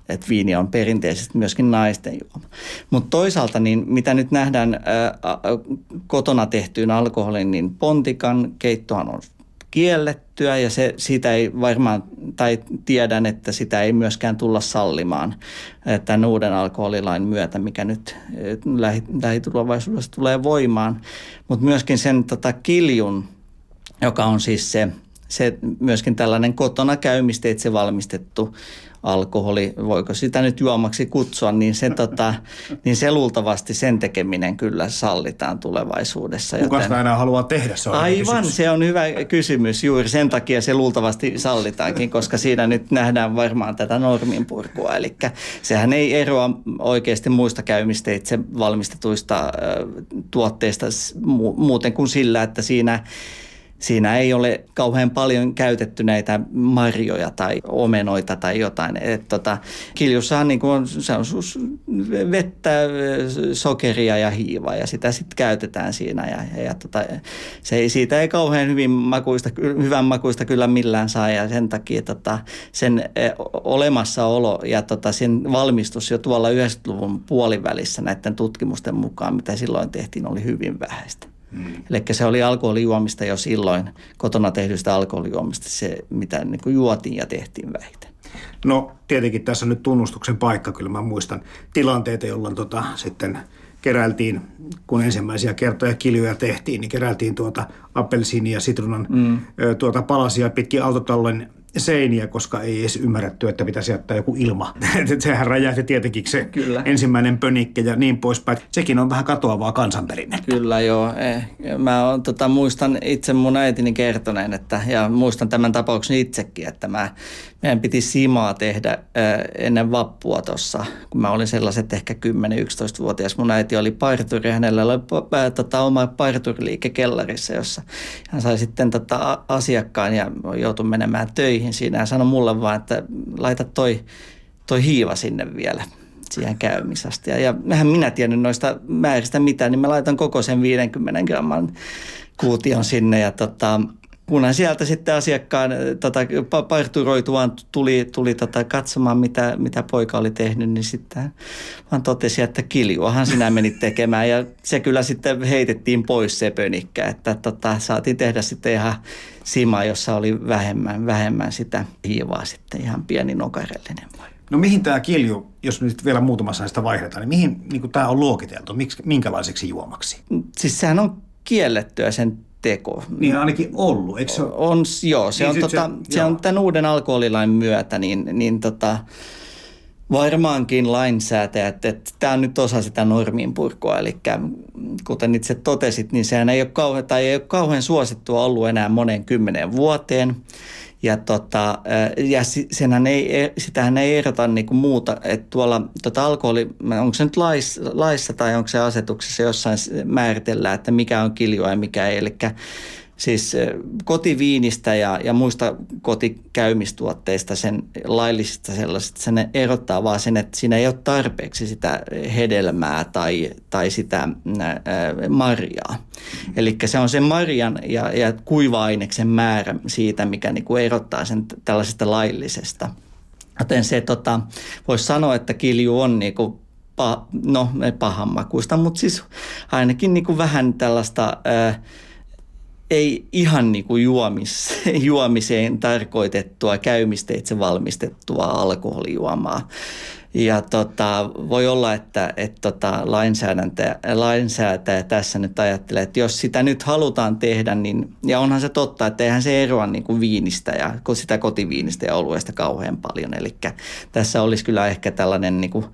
että viini on perinteisesti myöskin naisten juoma. Mutta toisaalta, niin mitä nyt nähdään ää, kotona tehtyyn alkoholin, niin pontikan keittohan on kiellettyä ja se, siitä ei varmaan, tai tiedän, että sitä ei myöskään tulla sallimaan tämän uuden alkoholilain myötä, mikä nyt lähitulevaisuudessa tulee voimaan. Mutta myöskin sen tota, kiljun, joka on siis se, se myöskin tällainen kotona käymisteitse valmistettu alkoholi, voiko sitä nyt juomaksi kutsua, niin se, tota, niin se luultavasti sen tekeminen kyllä sallitaan tulevaisuudessa. Kuka joten... sitä enää haluaa tehdä? Se on Aivan, se on hyvä kysymys. Juuri sen takia se luultavasti sallitaankin, koska siinä nyt nähdään varmaan tätä norminpurkua. Eli sehän ei eroa oikeasti muista käymisteitse valmistetuista tuotteista muuten kuin sillä, että siinä siinä ei ole kauhean paljon käytetty näitä marjoja tai omenoita tai jotain. Et tota, kiljussahan niin on, se on vettä, sokeria ja hiivaa ja sitä sitten käytetään siinä. Ja, ja tota, se ei, siitä ei kauhean hyvin makuista, hyvän makuista kyllä millään saa ja sen takia tota, sen e, olemassaolo ja tota, sen valmistus jo tuolla 90-luvun puolivälissä näiden tutkimusten mukaan, mitä silloin tehtiin, oli hyvin vähäistä. Mm. Eli se oli alkoholijuomista jo silloin, kotona tehdystä alkoholijuomista, se mitä niin kuin juotiin ja tehtiin vähiten. No tietenkin tässä on nyt tunnustuksen paikka, kyllä mä muistan tilanteita, jolloin tota, sitten keräiltiin, kun ensimmäisiä kertoja kiljuja tehtiin, niin keräiltiin tuota appelsiini ja sitruunan mm. tuota palasia pitkin autotallon seiniä, koska ei edes ymmärretty, että pitäisi jättää joku ilma. Sehän räjähti tietenkin se Kyllä. ensimmäinen pönikke ja niin poispäin. Sekin on vähän katoavaa kansanperinnettä. Kyllä joo. Eh, mä on, tota, muistan itse mun äitini kertoneen, että, ja muistan tämän tapauksen itsekin, että mä, meidän piti simaa tehdä äh, ennen vappua tuossa, kun mä olin sellaiset ehkä 10-11-vuotias. Mun äiti oli parturi, hänellä oli äh, tota, oma parturiliike kellarissa, jossa hän sai sitten tota, asiakkaan ja joutui menemään töihin töihin siinä ja sanoi mulle vaan, että laita toi, toi hiiva sinne vielä siihen käymisasti. Ja, mehän minä tiedän noista määristä mitään, niin mä laitan koko sen 50 gramman kuution sinne ja tota, kunhan sieltä sitten asiakkaan tota, parturoituaan tuli, tuli tota, katsomaan, mitä, mitä poika oli tehnyt, niin sitten vaan totesi, että kiljuahan sinä menit tekemään. Ja se kyllä sitten heitettiin pois se pönikkä, että tota, saatiin tehdä sitten ihan sima, jossa oli vähemmän, vähemmän sitä hiivaa sitten ihan pieni nokarellinen. No mihin tämä kilju, jos nyt vielä muutamassa sitä vaihdetaan, niin mihin niin tämä on luokiteltu? Miksi, minkälaiseksi juomaksi? Siis sehän on kiellettyä sen teko. Niin ainakin ollut, eikö se ole? On, joo, se, niin on, tota, se, se on tämän uuden alkoholilain myötä, niin, niin tota, varmaankin lainsäätäjät, että tämä on nyt osa sitä normin purkua, eli kuten itse totesit, niin sehän ei ole kauhean, tai ei ole kauhean suosittua ollut enää monen kymmenen vuoteen. Ja, tota, ja senhän ei, e, sitähän ei erota niin kuin muuta, että tuolla tota alkoholi, onko se nyt laissa, laissa tai onko se asetuksessa jossain määritellään, että mikä on kiljua ja mikä ei. Eli siis kotiviinistä ja, ja muista kotikäymistuotteista, sen laillisista sellaisista, sen erottaa vaan sen, että siinä ei ole tarpeeksi sitä hedelmää tai, tai sitä ää, marjaa. Eli se on sen marjan ja, ja kuiva-aineksen määrä siitä, mikä niin kuin erottaa sen tällaisesta laillisesta. Joten se tota, voisi sanoa, että kilju on niin kuin pa, no, pahanmakuista, mutta siis ainakin niin kuin vähän tällaista... Ää, ei ihan niin kuin juomis, juomiseen tarkoitettua käymisteitse valmistettua alkoholijuomaa. Ja tota, voi olla, että, että tota, lainsäätäjä tässä nyt ajattelee, että jos sitä nyt halutaan tehdä, niin ja onhan se totta, että eihän se eroa niin kuin viinistä ja sitä kotiviinistä ja oluesta kauhean paljon. Eli tässä olisi kyllä ehkä tällainen niin kuin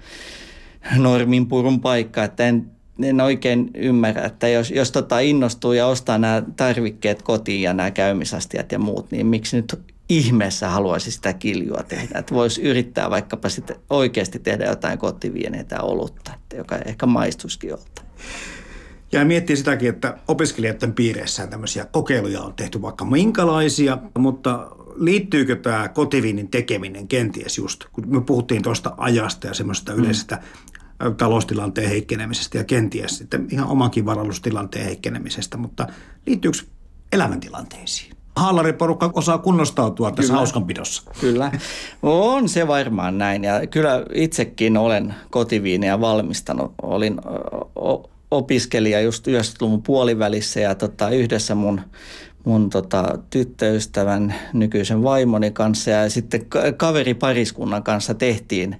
norminpurun paikka, että en en oikein ymmärrä, että jos, jos tota innostuu ja ostaa nämä tarvikkeet kotiin ja nämä käymisastiat ja muut, niin miksi nyt ihmeessä haluaisi sitä kiljua tehdä. Että voisi yrittää vaikkapa sitten oikeasti tehdä jotain kotivieneitä olutta, että joka ehkä maistuisikin jolta. Ja miettii sitäkin, että opiskelijoiden piireissään tämmöisiä kokeiluja on tehty vaikka minkälaisia, mutta liittyykö tämä kotiviinin tekeminen kenties just, kun me puhuttiin tuosta ajasta ja semmoista mm. yleisestä taloustilanteen heikkenemisestä ja kenties sitten ihan omankin varallustilanteen heikkenemisestä, mutta liittyykö elämäntilanteisiin? haalariporukka osaa kunnostautua tässä kyllä, hauskanpidossa. Kyllä, on se varmaan näin ja kyllä itsekin olen kotiviineä valmistanut. Olin opiskelija just 90-luvun puolivälissä ja tota, yhdessä mun, mun tota, tyttöystävän nykyisen vaimoni kanssa ja sitten kaveripariskunnan kanssa tehtiin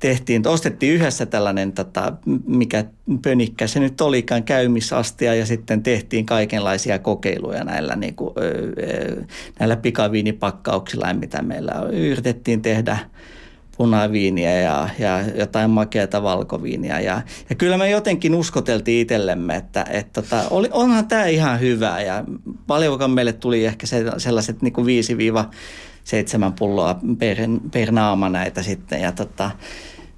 tehtiin, ostettiin yhdessä tällainen, tota, mikä pönikkä se nyt olikaan käymisastia ja sitten tehtiin kaikenlaisia kokeiluja näillä, niin kuin, näillä pikaviinipakkauksilla, mitä meillä on. Yritettiin tehdä punaviiniä ja, ja jotain makeata valkoviiniä. Ja, ja kyllä me jotenkin uskoteltiin itsellemme, että, että tota, oli, onhan tämä ihan hyvä. Ja paljonkaan meille tuli ehkä se, sellaiset niin kuin 5-7 pulloa per, per naama näitä sitten. Tota,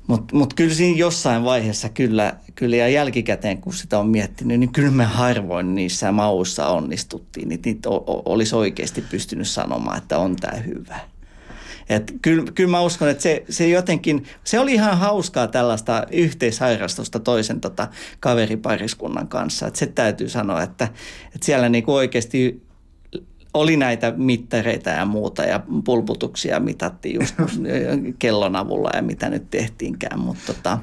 mutta mut kyllä siinä jossain vaiheessa kyllä, kyllä ja jälkikäteen kun sitä on miettinyt, niin kyllä me harvoin niissä mauissa onnistuttiin. Niin niitä olisi oikeasti pystynyt sanomaan, että on tämä hyvä. Et kyllä, kyllä mä uskon, että se, se jotenkin, se oli ihan hauskaa tällaista yhteisharrastusta toisen tota, kaveripariskunnan kanssa. Et se täytyy sanoa, että, että siellä niinku oikeasti oli näitä mittareita ja muuta ja pulputuksia mitattiin just kellon avulla ja mitä nyt tehtiinkään, mutta tota,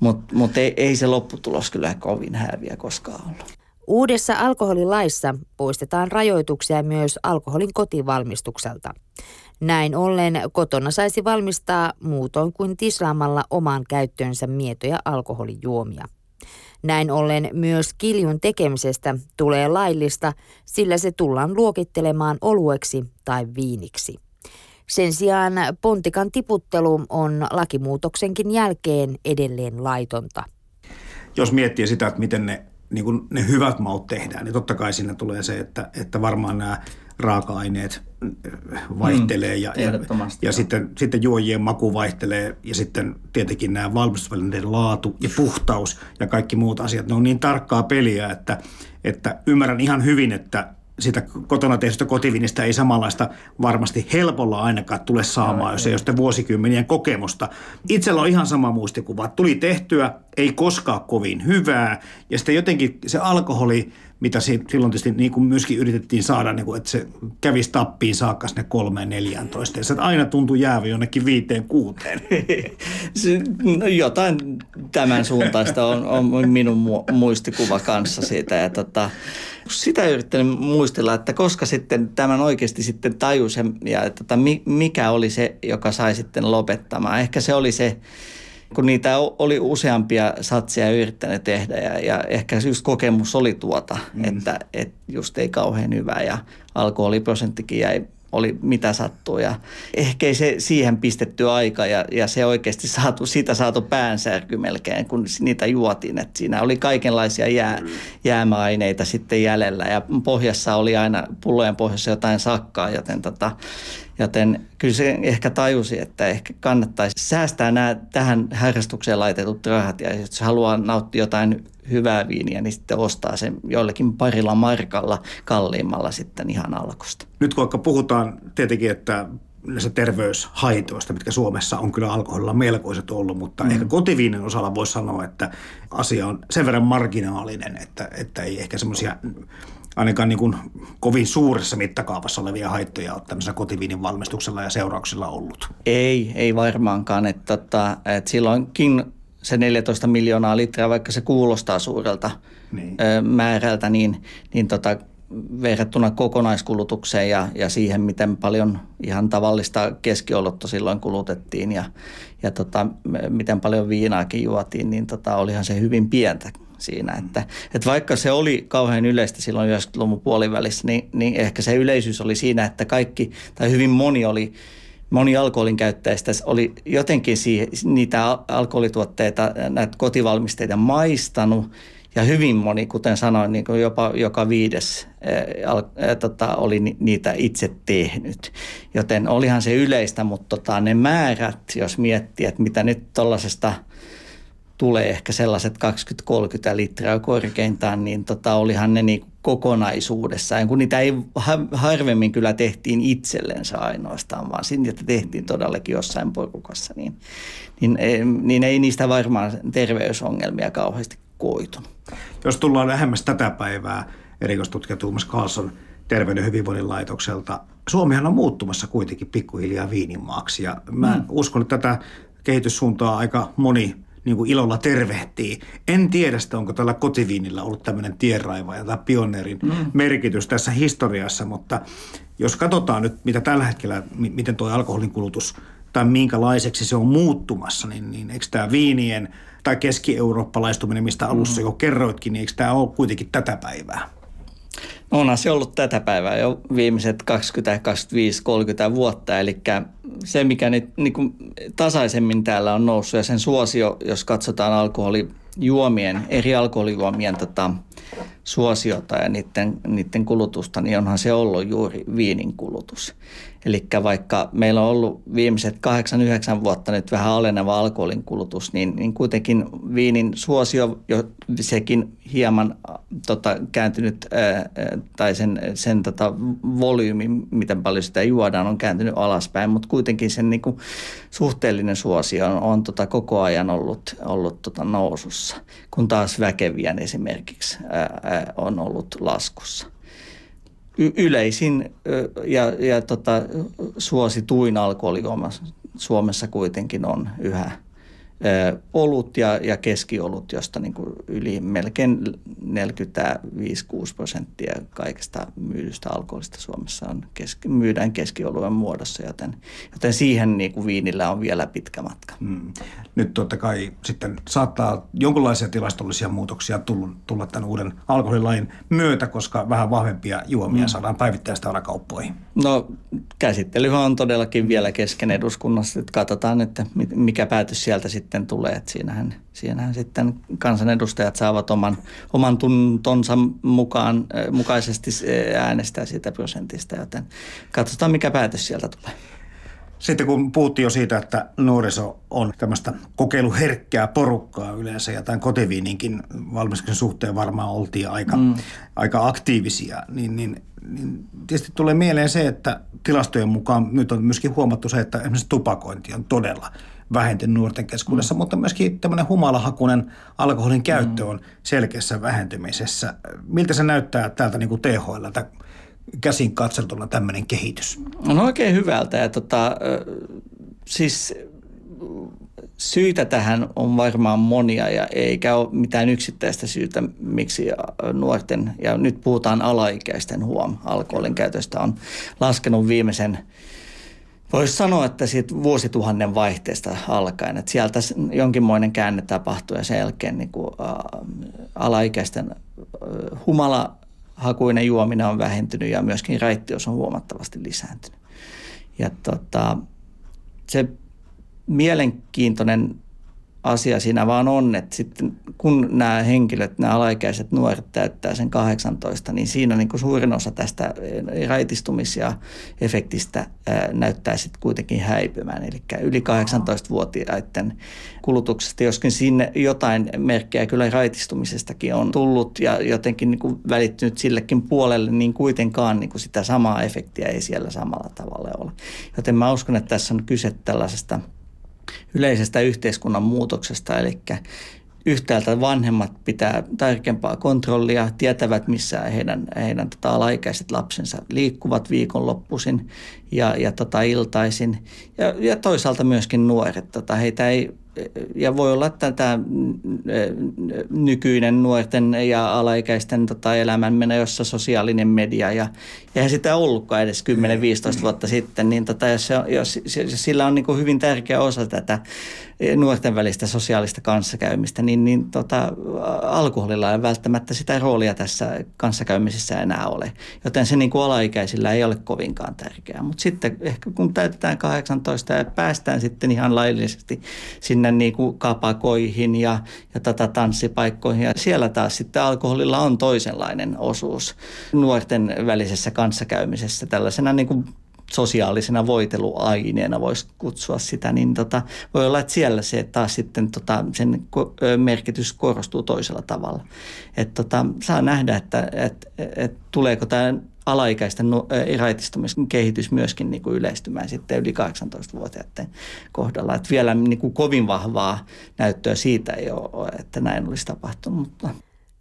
mut, mut ei, ei se lopputulos kyllä kovin häviä koskaan ollut. Uudessa alkoholilaissa poistetaan rajoituksia myös alkoholin kotivalmistukselta. Näin ollen kotona saisi valmistaa muutoin kuin tislaamalla omaan käyttöönsä mietoja alkoholijuomia. Näin ollen myös kiljun tekemisestä tulee laillista, sillä se tullaan luokittelemaan olueksi tai viiniksi. Sen sijaan pontikan tiputtelu on lakimuutoksenkin jälkeen edelleen laitonta. Jos miettii sitä, että miten ne, niin ne hyvät maut tehdään, niin totta kai siinä tulee se, että, että varmaan nämä raaka-aineet vaihtelee mm, ja, ja, ja sitten, sitten juojien maku vaihtelee ja sitten tietenkin nämä valmistusvälineiden laatu ja puhtaus ja kaikki muut asiat, ne on niin tarkkaa peliä, että, että ymmärrän ihan hyvin, että sitä kotona tehdystä kotivinistä ei samanlaista varmasti helpolla ainakaan tule saamaan, jos ei ole sitten vuosikymmenien kokemusta. Itsellä on ihan sama muistikuva. Tuli tehtyä, ei koskaan kovin hyvää, ja sitten jotenkin se alkoholi mitä silloin tietysti niin kuin myöskin yritettiin saada, niin kuin, että se kävisi tappiin saakka sinne kolmeen neljäntoista. Ja se aina tuntui jäävä jonnekin viiteen kuuteen. no, jotain tämän suuntaista on, on minun muistikuva kanssa siitä. Ja tota, sitä yrittänyt muistella, että koska sitten tämän oikeasti sitten tajusin ja tota, mikä oli se, joka sai sitten lopettamaan. Ehkä se oli se, kun niitä oli useampia satseja yrittänyt tehdä ja, ja ehkä just kokemus oli tuota, mm. että et just ei kauhean hyvä ja alkoholiprosenttikin jäi oli mitä sattuu ja ehkä ei se siihen pistetty aika ja, ja se oikeasti saatu, siitä saatu päänsärky melkein, kun niitä juotiin. että siinä oli kaikenlaisia jää, jäämäaineita sitten jäljellä ja pohjassa oli aina pullojen pohjassa jotain sakkaa, joten tota, Joten kyllä se ehkä tajusi, että ehkä kannattaisi säästää nämä tähän harrastukseen laitetut rahat. Ja jos haluaa nauttia jotain hyvää viiniä, niin sitten ostaa sen joillekin parilla markalla kalliimmalla sitten ihan alkosta. Nyt kun puhutaan tietenkin, että näistä terveyshaitoista, mitkä Suomessa on kyllä alkoholilla melkoiset ollut, mutta mm. ehkä kotiviinin osalla voisi sanoa, että asia on sen verran marginaalinen, että, että ei ehkä semmoisia ainakaan niin kuin kovin suuressa mittakaavassa olevia haittoja ole tämmöisellä kotiviinin valmistuksella ja seurauksilla ollut. Ei, ei varmaankaan. Että, että, että silloinkin se 14 miljoonaa litraa, vaikka se kuulostaa suurelta niin. määrältä, niin, niin tota, verrattuna kokonaiskulutukseen ja, ja siihen, miten paljon ihan tavallista keskiolutta silloin kulutettiin ja, ja tota, miten paljon viinaakin juotiin, niin tota, olihan se hyvin pientä siinä. Että, että vaikka se oli kauhean yleistä silloin 90-luvun puolivälissä, niin, niin ehkä se yleisyys oli siinä, että kaikki tai hyvin moni oli moni alkoholin käyttäjistä oli jotenkin siihen, niitä alkoholituotteita, näitä kotivalmisteita maistanut ja hyvin moni, kuten sanoin, niin kuin jopa joka viides ää, ää, tota, oli ni, niitä itse tehnyt. Joten olihan se yleistä, mutta tota, ne määrät, jos miettii, että mitä nyt tuollaisesta tulee ehkä sellaiset 20-30 litraa korkeintaan, niin tota, olihan ne niin kokonaisuudessaan, kun niitä ei harvemmin kyllä tehtiin itsellensä ainoastaan, vaan että tehtiin todellakin jossain porukassa, niin, niin, niin ei niistä varmaan terveysongelmia kauheasti koitunut. Jos tullaan lähemmäs tätä päivää, erikoistutkija Tuomas Carlson Terveyden ja hyvinvoinnin laitokselta, Suomihan on muuttumassa kuitenkin pikkuhiljaa viinimaaksi ja mä mm. uskon, että tätä kehityssuuntaa aika moni niin kuin ilolla tervehtii. En tiedä sitä, onko tällä kotiviinillä ollut tämmöinen tienraiva tai pioneerin mm. merkitys tässä historiassa, mutta jos katsotaan nyt, mitä tällä hetkellä, miten tuo alkoholin kulutus tai minkälaiseksi se on muuttumassa, niin, niin eikö tämä viinien tai keski-eurooppalaistuminen, mistä alussa mm. jo kerroitkin, niin eikö tämä ole kuitenkin tätä päivää? Onhan se ollut tätä päivää jo viimeiset 20, 25, 30 vuotta. Eli se, mikä nyt niin kuin tasaisemmin täällä on noussut ja sen suosio, jos katsotaan alkoholijuomien, eri alkoholijuomien tota, suosiota ja niiden, niiden kulutusta, niin onhan se ollut juuri viinin kulutus. Eli vaikka meillä on ollut viimeiset 8-9 vuotta nyt vähän aleneva alkoholin kulutus, niin, niin kuitenkin viinin suosio, jo sekin hieman tota, kääntynyt, ää, tai sen, sen tota, volyymi, miten paljon sitä juodaan, on kääntynyt alaspäin, mutta kuitenkin sen niin kuin, suhteellinen suosio on, on tota, koko ajan ollut, ollut tota, nousussa, kun taas väkevien esimerkiksi ää, on ollut laskussa. Yleisin ja, ja tota, suosituin alkoholijuoma Suomessa kuitenkin on yhä olut ja, ja keskiolut, josta niin kuin yli melkein 45-6 prosenttia kaikesta myydystä alkoholista Suomessa on keski, myydään keskioluen muodossa, joten, joten siihen niin kuin viinillä on vielä pitkä matka. Hmm. Nyt totta kai sitten saattaa jonkinlaisia tilastollisia muutoksia tulla, tulla tämän uuden alkoholilain myötä, koska vähän vahvempia juomia hmm. saadaan päivittäistä kauppoihin. No käsittelyhän on todellakin vielä kesken eduskunnassa, että katsotaan, että mikä päätös sieltä sitten sitten tulee. Että siinähän, siinähän sitten kansanedustajat saavat oman, oman tuntonsa mukaan, mukaisesti äänestää siitä prosentista, joten katsotaan mikä päätös sieltä tulee. Sitten kun puhuttiin jo siitä, että nuoriso on tämmöistä kokeiluherkkää porukkaa yleensä ja tämän kotiviininkin valmistuksen suhteen varmaan oltiin aika, mm. aika aktiivisia, niin, niin, niin tietysti tulee mieleen se, että tilastojen mukaan nyt on myöskin huomattu se, että esimerkiksi tupakointi on todella vähentynyt nuorten keskuudessa, mm. mutta myöskin tämmöinen humalahakunen alkoholin käyttö mm. on selkeässä vähentymisessä. Miltä se näyttää täältä niin kuin THLltä käsin katseltuna tämmöinen kehitys? On oikein hyvältä ja tota, siis syitä tähän on varmaan monia ja eikä ole mitään yksittäistä syytä, miksi nuorten, ja nyt puhutaan alaikäisten huom, alkoholin käytöstä on laskenut viimeisen Voisi sanoa, että siitä vuosituhannen vaihteesta alkaen, että sieltä jonkinmoinen käänne tapahtuu ja sen jälkeen niin kuin, ä, alaikäisten ä, humalahakuinen juominen on vähentynyt ja myöskin raittius on huomattavasti lisääntynyt. Ja tota, se mielenkiintoinen asia siinä vaan on, että sitten kun nämä henkilöt, nämä alaikäiset nuoret täyttää sen 18, niin siinä niin kuin suurin osa tästä raitistumis- ja efektistä näyttää sitten kuitenkin häipymään. Eli yli 18-vuotiaiden kulutuksesta, joskin sinne jotain merkkejä kyllä raitistumisestakin on tullut ja jotenkin niin kuin välittynyt sillekin puolelle, niin kuitenkaan niin kuin sitä samaa efektiä ei siellä samalla tavalla ole. Joten mä uskon, että tässä on kyse tällaisesta – yleisestä yhteiskunnan muutoksesta, eli yhtäältä vanhemmat pitää tarkempaa kontrollia, tietävät missä heidän, heidän tota, alaikäiset lapsensa liikkuvat viikonloppuisin ja, ja tota, iltaisin. Ja, ja toisaalta myöskin nuoret. Tota, heitä ei ja voi olla, että tämä nykyinen nuorten ja alaikäisten tota elämänmeno, jossa sosiaalinen media ja, eihän sitä ollutkaan edes 10-15 vuotta sitten, niin tota, jos, se, jos, jos sillä on niin kuin hyvin tärkeä osa tätä nuorten välistä sosiaalista kanssakäymistä, niin, niin tota, alkoholilla ei välttämättä sitä roolia tässä kanssakäymisessä enää ole. Joten se niin kuin alaikäisillä ei ole kovinkaan tärkeää. Mutta sitten ehkä kun täytetään 18 ja päästään sitten ihan laillisesti sinne niin kuin kapakoihin ja, ja tota tanssipaikkoihin, ja siellä taas sitten alkoholilla on toisenlainen osuus nuorten välisessä kanssakäymisessä tällaisena niin kuin sosiaalisena voiteluaineena voisi kutsua sitä, niin tota, voi olla, että siellä se taas sitten tota, sen merkitys korostuu toisella tavalla. Et tota, saa nähdä, että et, et, tuleeko tämä alaikäisten raitistumiskehitys myöskin niin kuin yleistymään sitten yli 18-vuotiaiden kohdalla. Että vielä niin kuin kovin vahvaa näyttöä siitä ei ole, että näin olisi tapahtunut. Mutta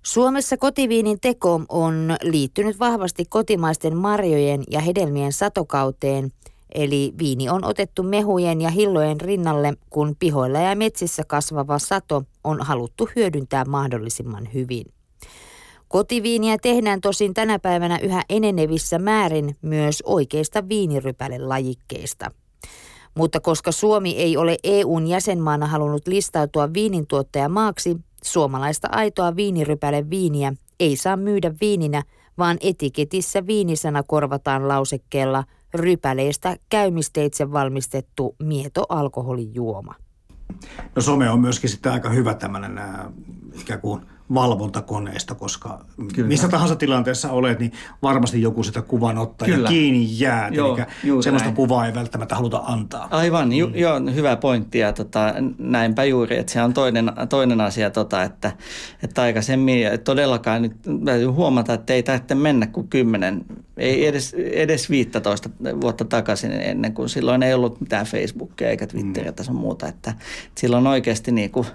Suomessa kotiviinin teko on liittynyt vahvasti kotimaisten marjojen ja hedelmien satokauteen, eli viini on otettu mehujen ja hillojen rinnalle, kun pihoilla ja metsissä kasvava sato on haluttu hyödyntää mahdollisimman hyvin. Kotiviiniä tehdään tosin tänä päivänä yhä enenevissä määrin myös oikeista viinirypälelajikkeista. Mutta koska Suomi ei ole EUn jäsenmaana halunnut listautua viinintuottajamaaksi, Suomalaista aitoa viinirypäle viiniä ei saa myydä viininä, vaan etiketissä viinisana korvataan lausekkeella rypäleistä käymisteitse valmistettu mieto alkoholijuoma. No some on myöskin sitten aika hyvä tämmöinen ikään kuin valvontakoneista, koska Kyllä. missä tahansa tilanteessa olet, niin varmasti joku sitä kuvan ottaa Kyllä. ja kiinni jää. Joo, Eli sellaista näin. kuvaa ei välttämättä haluta antaa. Aivan, ju, mm. joo, hyvä pointti ja tota, näinpä juuri, että se on toinen, toinen asia, tota, että, että aikaisemmin todellakaan nyt täytyy huomata, että ei tarvitse mennä kuin kymmenen, ei edes, edes 15 vuotta takaisin ennen kuin silloin ei ollut mitään Facebookia eikä Twitteriä mm. tai muuta, että, että silloin oikeasti niin kuin,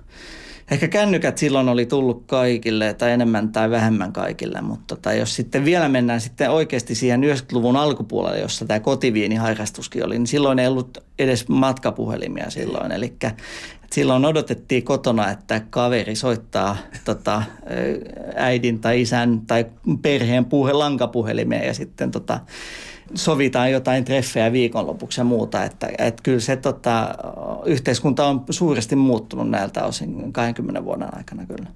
Ehkä kännykät silloin oli tullut kaikille tai enemmän tai vähemmän kaikille, mutta tota, jos sitten vielä mennään sitten oikeasti siihen 90-luvun alkupuolelle, jossa tämä kotiviiniharrastuskin oli, niin silloin ei ollut edes matkapuhelimia silloin. Eli silloin odotettiin kotona, että kaveri soittaa tota, äidin tai isän tai perheen puhe lankapuhelimeen ja sitten tota, sovitaan jotain treffejä viikonlopuksi ja muuta. Että, että kyllä se tota, yhteiskunta on suuresti muuttunut näiltä osin 20 vuoden aikana kyllä.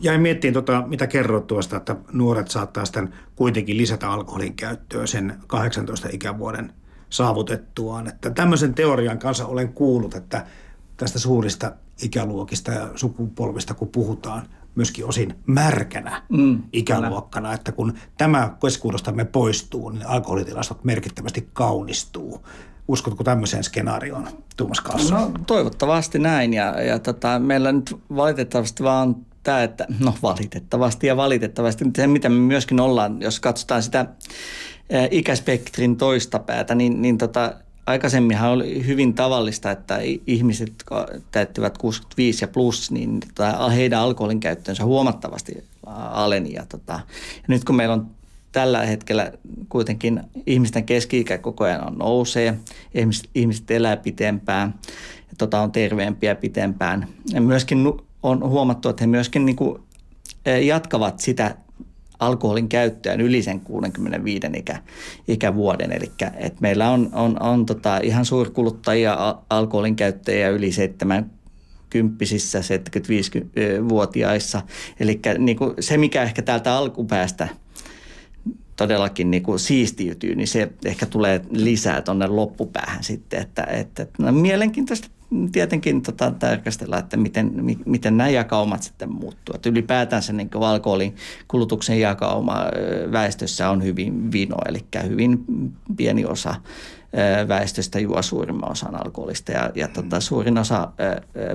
Jäin miettiin, tota, mitä kerroit tuosta, että nuoret saattaa sitten kuitenkin lisätä alkoholin käyttöä sen 18 ikävuoden saavutettuaan. Että tämmöisen teorian kanssa olen kuullut, että tästä suurista ikäluokista ja sukupolvista kun puhutaan, myöskin osin märkänä mm, ikäluokkana, kyllä. että kun tämä keskuudostamme poistuu, niin alkoholitilastot merkittävästi kaunistuu. Uskotko tämmöiseen skenaarioon, Tuomas Kaassa? No toivottavasti näin ja, ja tota, meillä nyt valitettavasti vaan tämä, että no valitettavasti ja valitettavasti, se mitä me myöskin ollaan, jos katsotaan sitä ikäspektrin toista päätä, niin, niin tota, aikaisemminhan oli hyvin tavallista, että ihmiset, jotka täyttyvät 65 ja plus, niin tota, heidän alkoholin käyttönsä huomattavasti aleni. Ja, tota, ja nyt kun meillä on tällä hetkellä kuitenkin ihmisten keski-ikä koko ajan on nousee, ihmiset, ihmiset elää pitempään, ja tota, on terveempiä pitempään. Ja myöskin on huomattu, että he myöskin niin kuin, jatkavat sitä alkoholin käyttöön yli sen 65 ikä, ikävuoden. Eli että meillä on, on, on tota ihan suurkuluttajia alkoholin käyttäjiä yli 7 kymppisissä, 75-vuotiaissa. Eli niin kuin se, mikä ehkä täältä alkupäästä todellakin niin kuin siistiytyy, niin se ehkä tulee lisää tuonne loppupäähän sitten. Että, että no, mielenkiintoista tietenkin tota, tarkastella, että miten, miten nämä jakaumat sitten muuttuu. Että ylipäätänsä niin alkoholin kulutuksen jakauma väestössä on hyvin vino, eli hyvin pieni osa väestöstä juo suurimman osan alkoholista ja, ja tota, suurin osa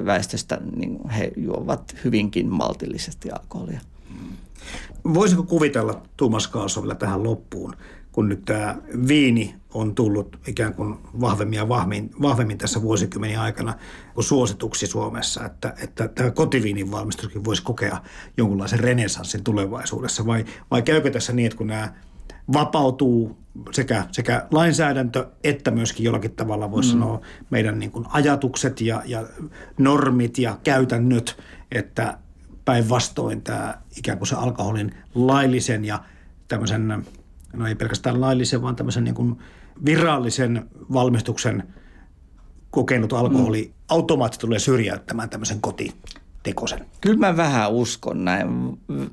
väestöstä niin he juovat hyvinkin maltillisesti alkoholia. Voisiko kuvitella Tuomas Kaasovilla tähän loppuun, kun nyt tämä viini on tullut ikään kuin vahvemmin ja vahvemmin, vahvemmin tässä vuosikymmenen aikana kuin suosituksi Suomessa, että, että tämä kotiviinin valmistuskin voisi kokea jonkunlaisen renesanssin tulevaisuudessa vai, vai käykö tässä niin, että kun nämä vapautuu sekä, sekä lainsäädäntö että myöskin jollakin tavalla voisi mm. sanoa meidän niin kuin ajatukset ja, ja normit ja käytännöt, että päinvastoin tämä ikään kuin se alkoholin laillisen ja tämmöisen no ei pelkästään laillisen, vaan tämmöisen niin kuin virallisen valmistuksen kokenut alkoholi mm. automaattisesti tulee syrjäyttämään tämmöisen kotitekosen? Kyllä mä vähän uskon näin.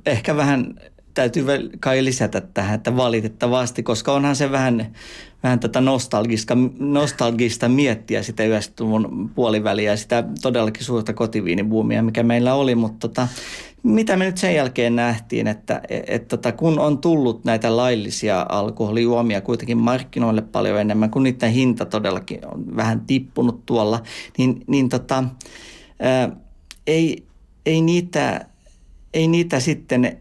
Ehkä vähän täytyy kai lisätä tähän, että valitettavasti, koska onhan se vähän, vähän tätä nostalgista, nostalgista miettiä sitä 90-luvun puoliväliä ja sitä todellakin suurta kotiviinibuumia, mikä meillä oli, mutta tota, mitä me nyt sen jälkeen nähtiin, että et, tota, kun on tullut näitä laillisia alkoholijuomia kuitenkin markkinoille paljon enemmän, kun niiden hinta todellakin on vähän tippunut tuolla, niin, niin tota, ää, ei, ei, niitä, ei niitä sitten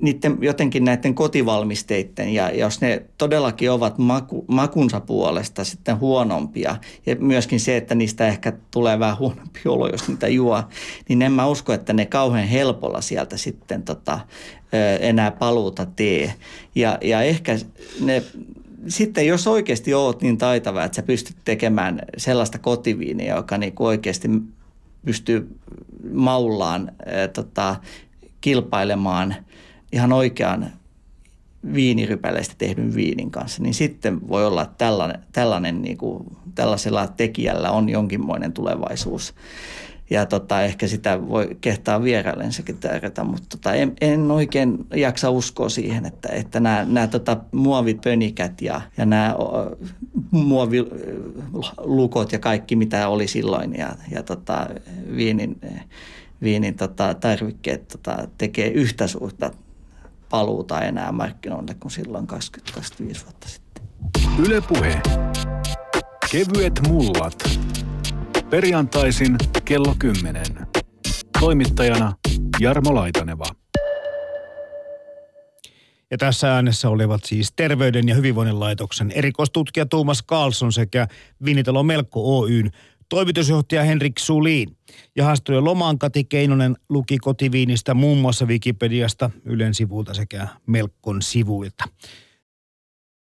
niiden, jotenkin näiden kotivalmisteiden ja jos ne todellakin ovat maku, makunsa puolesta sitten huonompia ja myöskin se, että niistä ehkä tulee vähän huonompi olo, jos niitä juo, niin en mä usko, että ne kauhean helpolla sieltä sitten tota, enää paluuta tee. Ja, ja ehkä ne sitten jos oikeasti oot niin taitava, että sä pystyt tekemään sellaista kotiviiniä, joka niin oikeasti pystyy maullaan tota, kilpailemaan – ihan oikean viinirypäleistä tehdyn viinin kanssa, niin sitten voi olla, että tällainen, tällainen niin kuin, tällaisella tekijällä on jonkinmoinen tulevaisuus. Ja tota, ehkä sitä voi kehtaa vieraillensakin tärjätä, mutta tota, en, en, oikein jaksa uskoa siihen, että, että nämä, nämä tota, muovipönikät ja, ja nämä muovilukot ja kaikki, mitä oli silloin ja, ja tota, viinin, viinin tota, tarvikkeet tota, tekee yhtä suurta paluuta enää markkinoille kuin silloin 20-25 vuotta sitten. Yle Puhe. Kevyet mullat. Perjantaisin kello 10. Toimittajana Jarmo Laitaneva. Ja tässä äänessä olivat siis Terveyden ja hyvinvoinnin laitoksen erikoistutkija Tuomas Carlson sekä Vinitalo Melkko Oyn Toimitusjohtaja Henrik Suliin ja haastattelujen lomaan Kati Keinonen luki kotiviinistä muun muassa Wikipediasta, Ylen sivulta sekä Melkkon sivuilta.